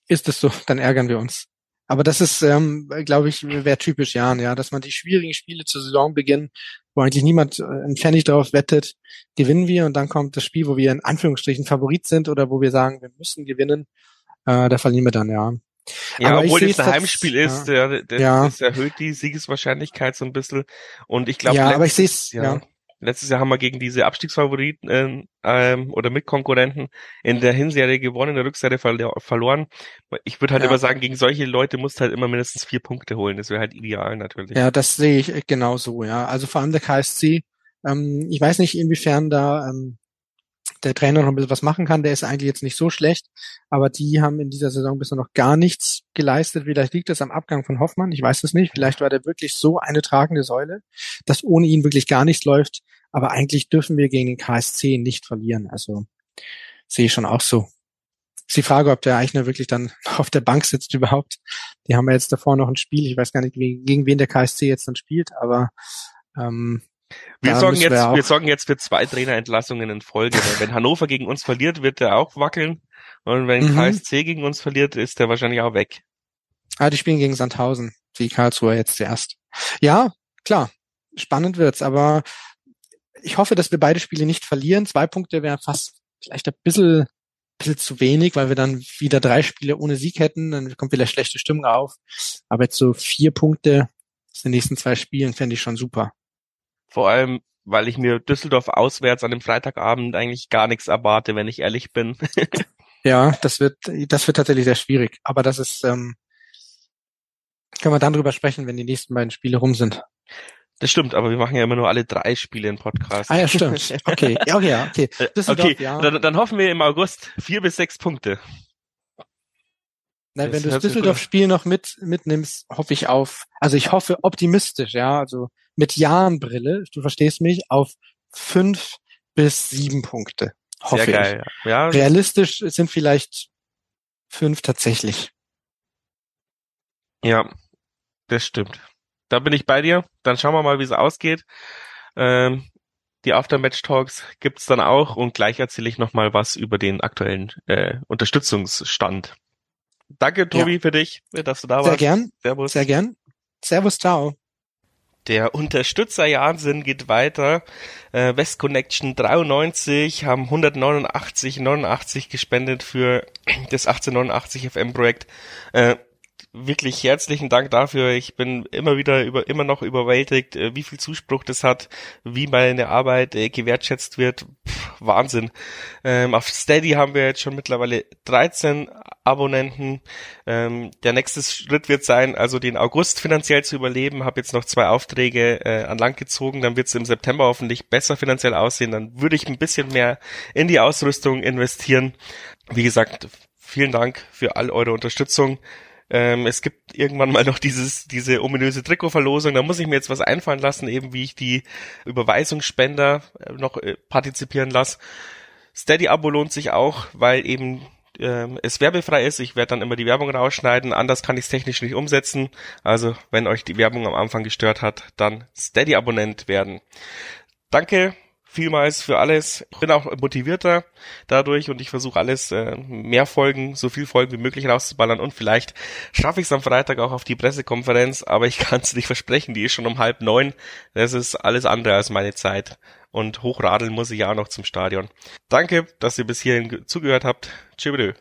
ist es so, dann ärgern wir uns. Aber das ist, ähm, glaube ich, wäre typisch Jahren, ja, dass man die schwierigen Spiele zur Saisonbeginn, wo eigentlich niemand äh, ein Pfennig drauf wettet, gewinnen wir und dann kommt das Spiel, wo wir in Anführungsstrichen Favorit sind oder wo wir sagen, wir müssen gewinnen, äh, da verlieren wir dann, ja. Ja, Aber obwohl es ein Heimspiel ist, ja, das, ja. das erhöht die Siegeswahrscheinlichkeit so ein bisschen. Und ich glaube, ja, aber ich sehe es, ja. ja. Letztes Jahr haben wir gegen diese Abstiegsfavoriten ähm, ähm, oder Mitkonkurrenten in der Hinserie gewonnen, in der Rückserie verloren. Ich würde halt ja. immer sagen, gegen solche Leute musst du halt immer mindestens vier Punkte holen. Das wäre halt ideal natürlich. Ja, das sehe ich genau so, ja. Also vor allem der KSC, ähm, ich weiß nicht, inwiefern da ähm, der Trainer noch ein bisschen was machen kann. Der ist eigentlich jetzt nicht so schlecht, aber die haben in dieser Saison bisher noch gar nichts geleistet. Vielleicht liegt es am Abgang von Hoffmann, ich weiß es nicht. Vielleicht war der wirklich so eine tragende Säule, dass ohne ihn wirklich gar nichts läuft. Aber eigentlich dürfen wir gegen den KSC nicht verlieren. Also sehe ich schon auch so. Ist die Frage, ob der Eichner wirklich dann auf der Bank sitzt überhaupt. Die haben ja jetzt davor noch ein Spiel. Ich weiß gar nicht, gegen wen der KSC jetzt dann spielt, aber ähm, wir sorgen, jetzt, wir, wir, sorgen jetzt für zwei Trainerentlassungen in Folge. wenn Hannover gegen uns verliert, wird er auch wackeln. Und wenn mhm. KSC gegen uns verliert, ist er wahrscheinlich auch weg. Ah, die spielen gegen Sandhausen, wie Karlsruhe jetzt zuerst. Ja, klar, spannend wird's, aber ich hoffe, dass wir beide Spiele nicht verlieren. Zwei Punkte wären fast vielleicht ein bisschen, bisschen zu wenig, weil wir dann wieder drei Spiele ohne Sieg hätten. Dann kommt wieder schlechte Stimmung auf. Aber jetzt so vier Punkte aus den nächsten zwei Spielen fände ich schon super. Vor allem, weil ich mir Düsseldorf auswärts an dem Freitagabend eigentlich gar nichts erwarte, wenn ich ehrlich bin. ja, das wird, das wird tatsächlich sehr schwierig. Aber das ist, ähm, können wir dann drüber sprechen, wenn die nächsten beiden Spiele rum sind. Das stimmt, aber wir machen ja immer nur alle drei Spiele im Podcast. Ah ja, stimmt. Okay, ja, okay, okay. Düsseldorf, okay, ja. Dann, dann hoffen wir im August vier bis sechs Punkte. Na, wenn du das Düsseldorf-Spiel noch mit, mitnimmst, hoffe ich auf, also ich hoffe optimistisch, ja, also mit Jahrenbrille, du verstehst mich, auf fünf bis sieben Punkte. Hoffe Sehr geil, ich. Ja. Realistisch sind vielleicht fünf tatsächlich. Ja, das stimmt. Da bin ich bei dir. Dann schauen wir mal, wie es ausgeht. Ähm, die Aftermatch-Talks gibt's dann auch und gleich erzähle ich nochmal was über den aktuellen äh, Unterstützungsstand. Danke, Tobi, ja. für dich, dass du da warst. Sehr gern. Servus. Sehr gern. Servus, ciao. Der Unterstützer-Jahnsinn geht weiter. Äh, West Connection 93 haben 189, 89 gespendet für das 1889 FM-Projekt. Äh, wirklich herzlichen Dank dafür. Ich bin immer wieder über, immer noch überwältigt, äh, wie viel Zuspruch das hat, wie meine Arbeit äh, gewertschätzt wird. Pff, Wahnsinn. Ähm, auf Steady haben wir jetzt schon mittlerweile 13 Abonnenten. Ähm, der nächste Schritt wird sein, also den August finanziell zu überleben. Habe jetzt noch zwei Aufträge äh, an Land gezogen. Dann wird es im September hoffentlich besser finanziell aussehen. Dann würde ich ein bisschen mehr in die Ausrüstung investieren. Wie gesagt, vielen Dank für all eure Unterstützung. Ähm, es gibt irgendwann mal noch dieses, diese ominöse Trikotverlosung. Da muss ich mir jetzt was einfallen lassen, eben wie ich die Überweisungsspender noch äh, partizipieren lasse. Steady-Abo lohnt sich auch, weil eben ähm, es werbefrei ist. Ich werde dann immer die Werbung rausschneiden. Anders kann ich es technisch nicht umsetzen. Also wenn euch die Werbung am Anfang gestört hat, dann Steady-Abonnent werden. Danke vielmals für alles. Ich bin auch motivierter dadurch und ich versuche alles, äh, mehr Folgen, so viel Folgen wie möglich rauszuballern und vielleicht schaffe ich es am Freitag auch auf die Pressekonferenz, aber ich kann es nicht versprechen, die ist schon um halb neun. Das ist alles andere als meine Zeit und hochradeln muss ich ja auch noch zum Stadion. Danke, dass ihr bis hierhin zugehört habt. Tschüss.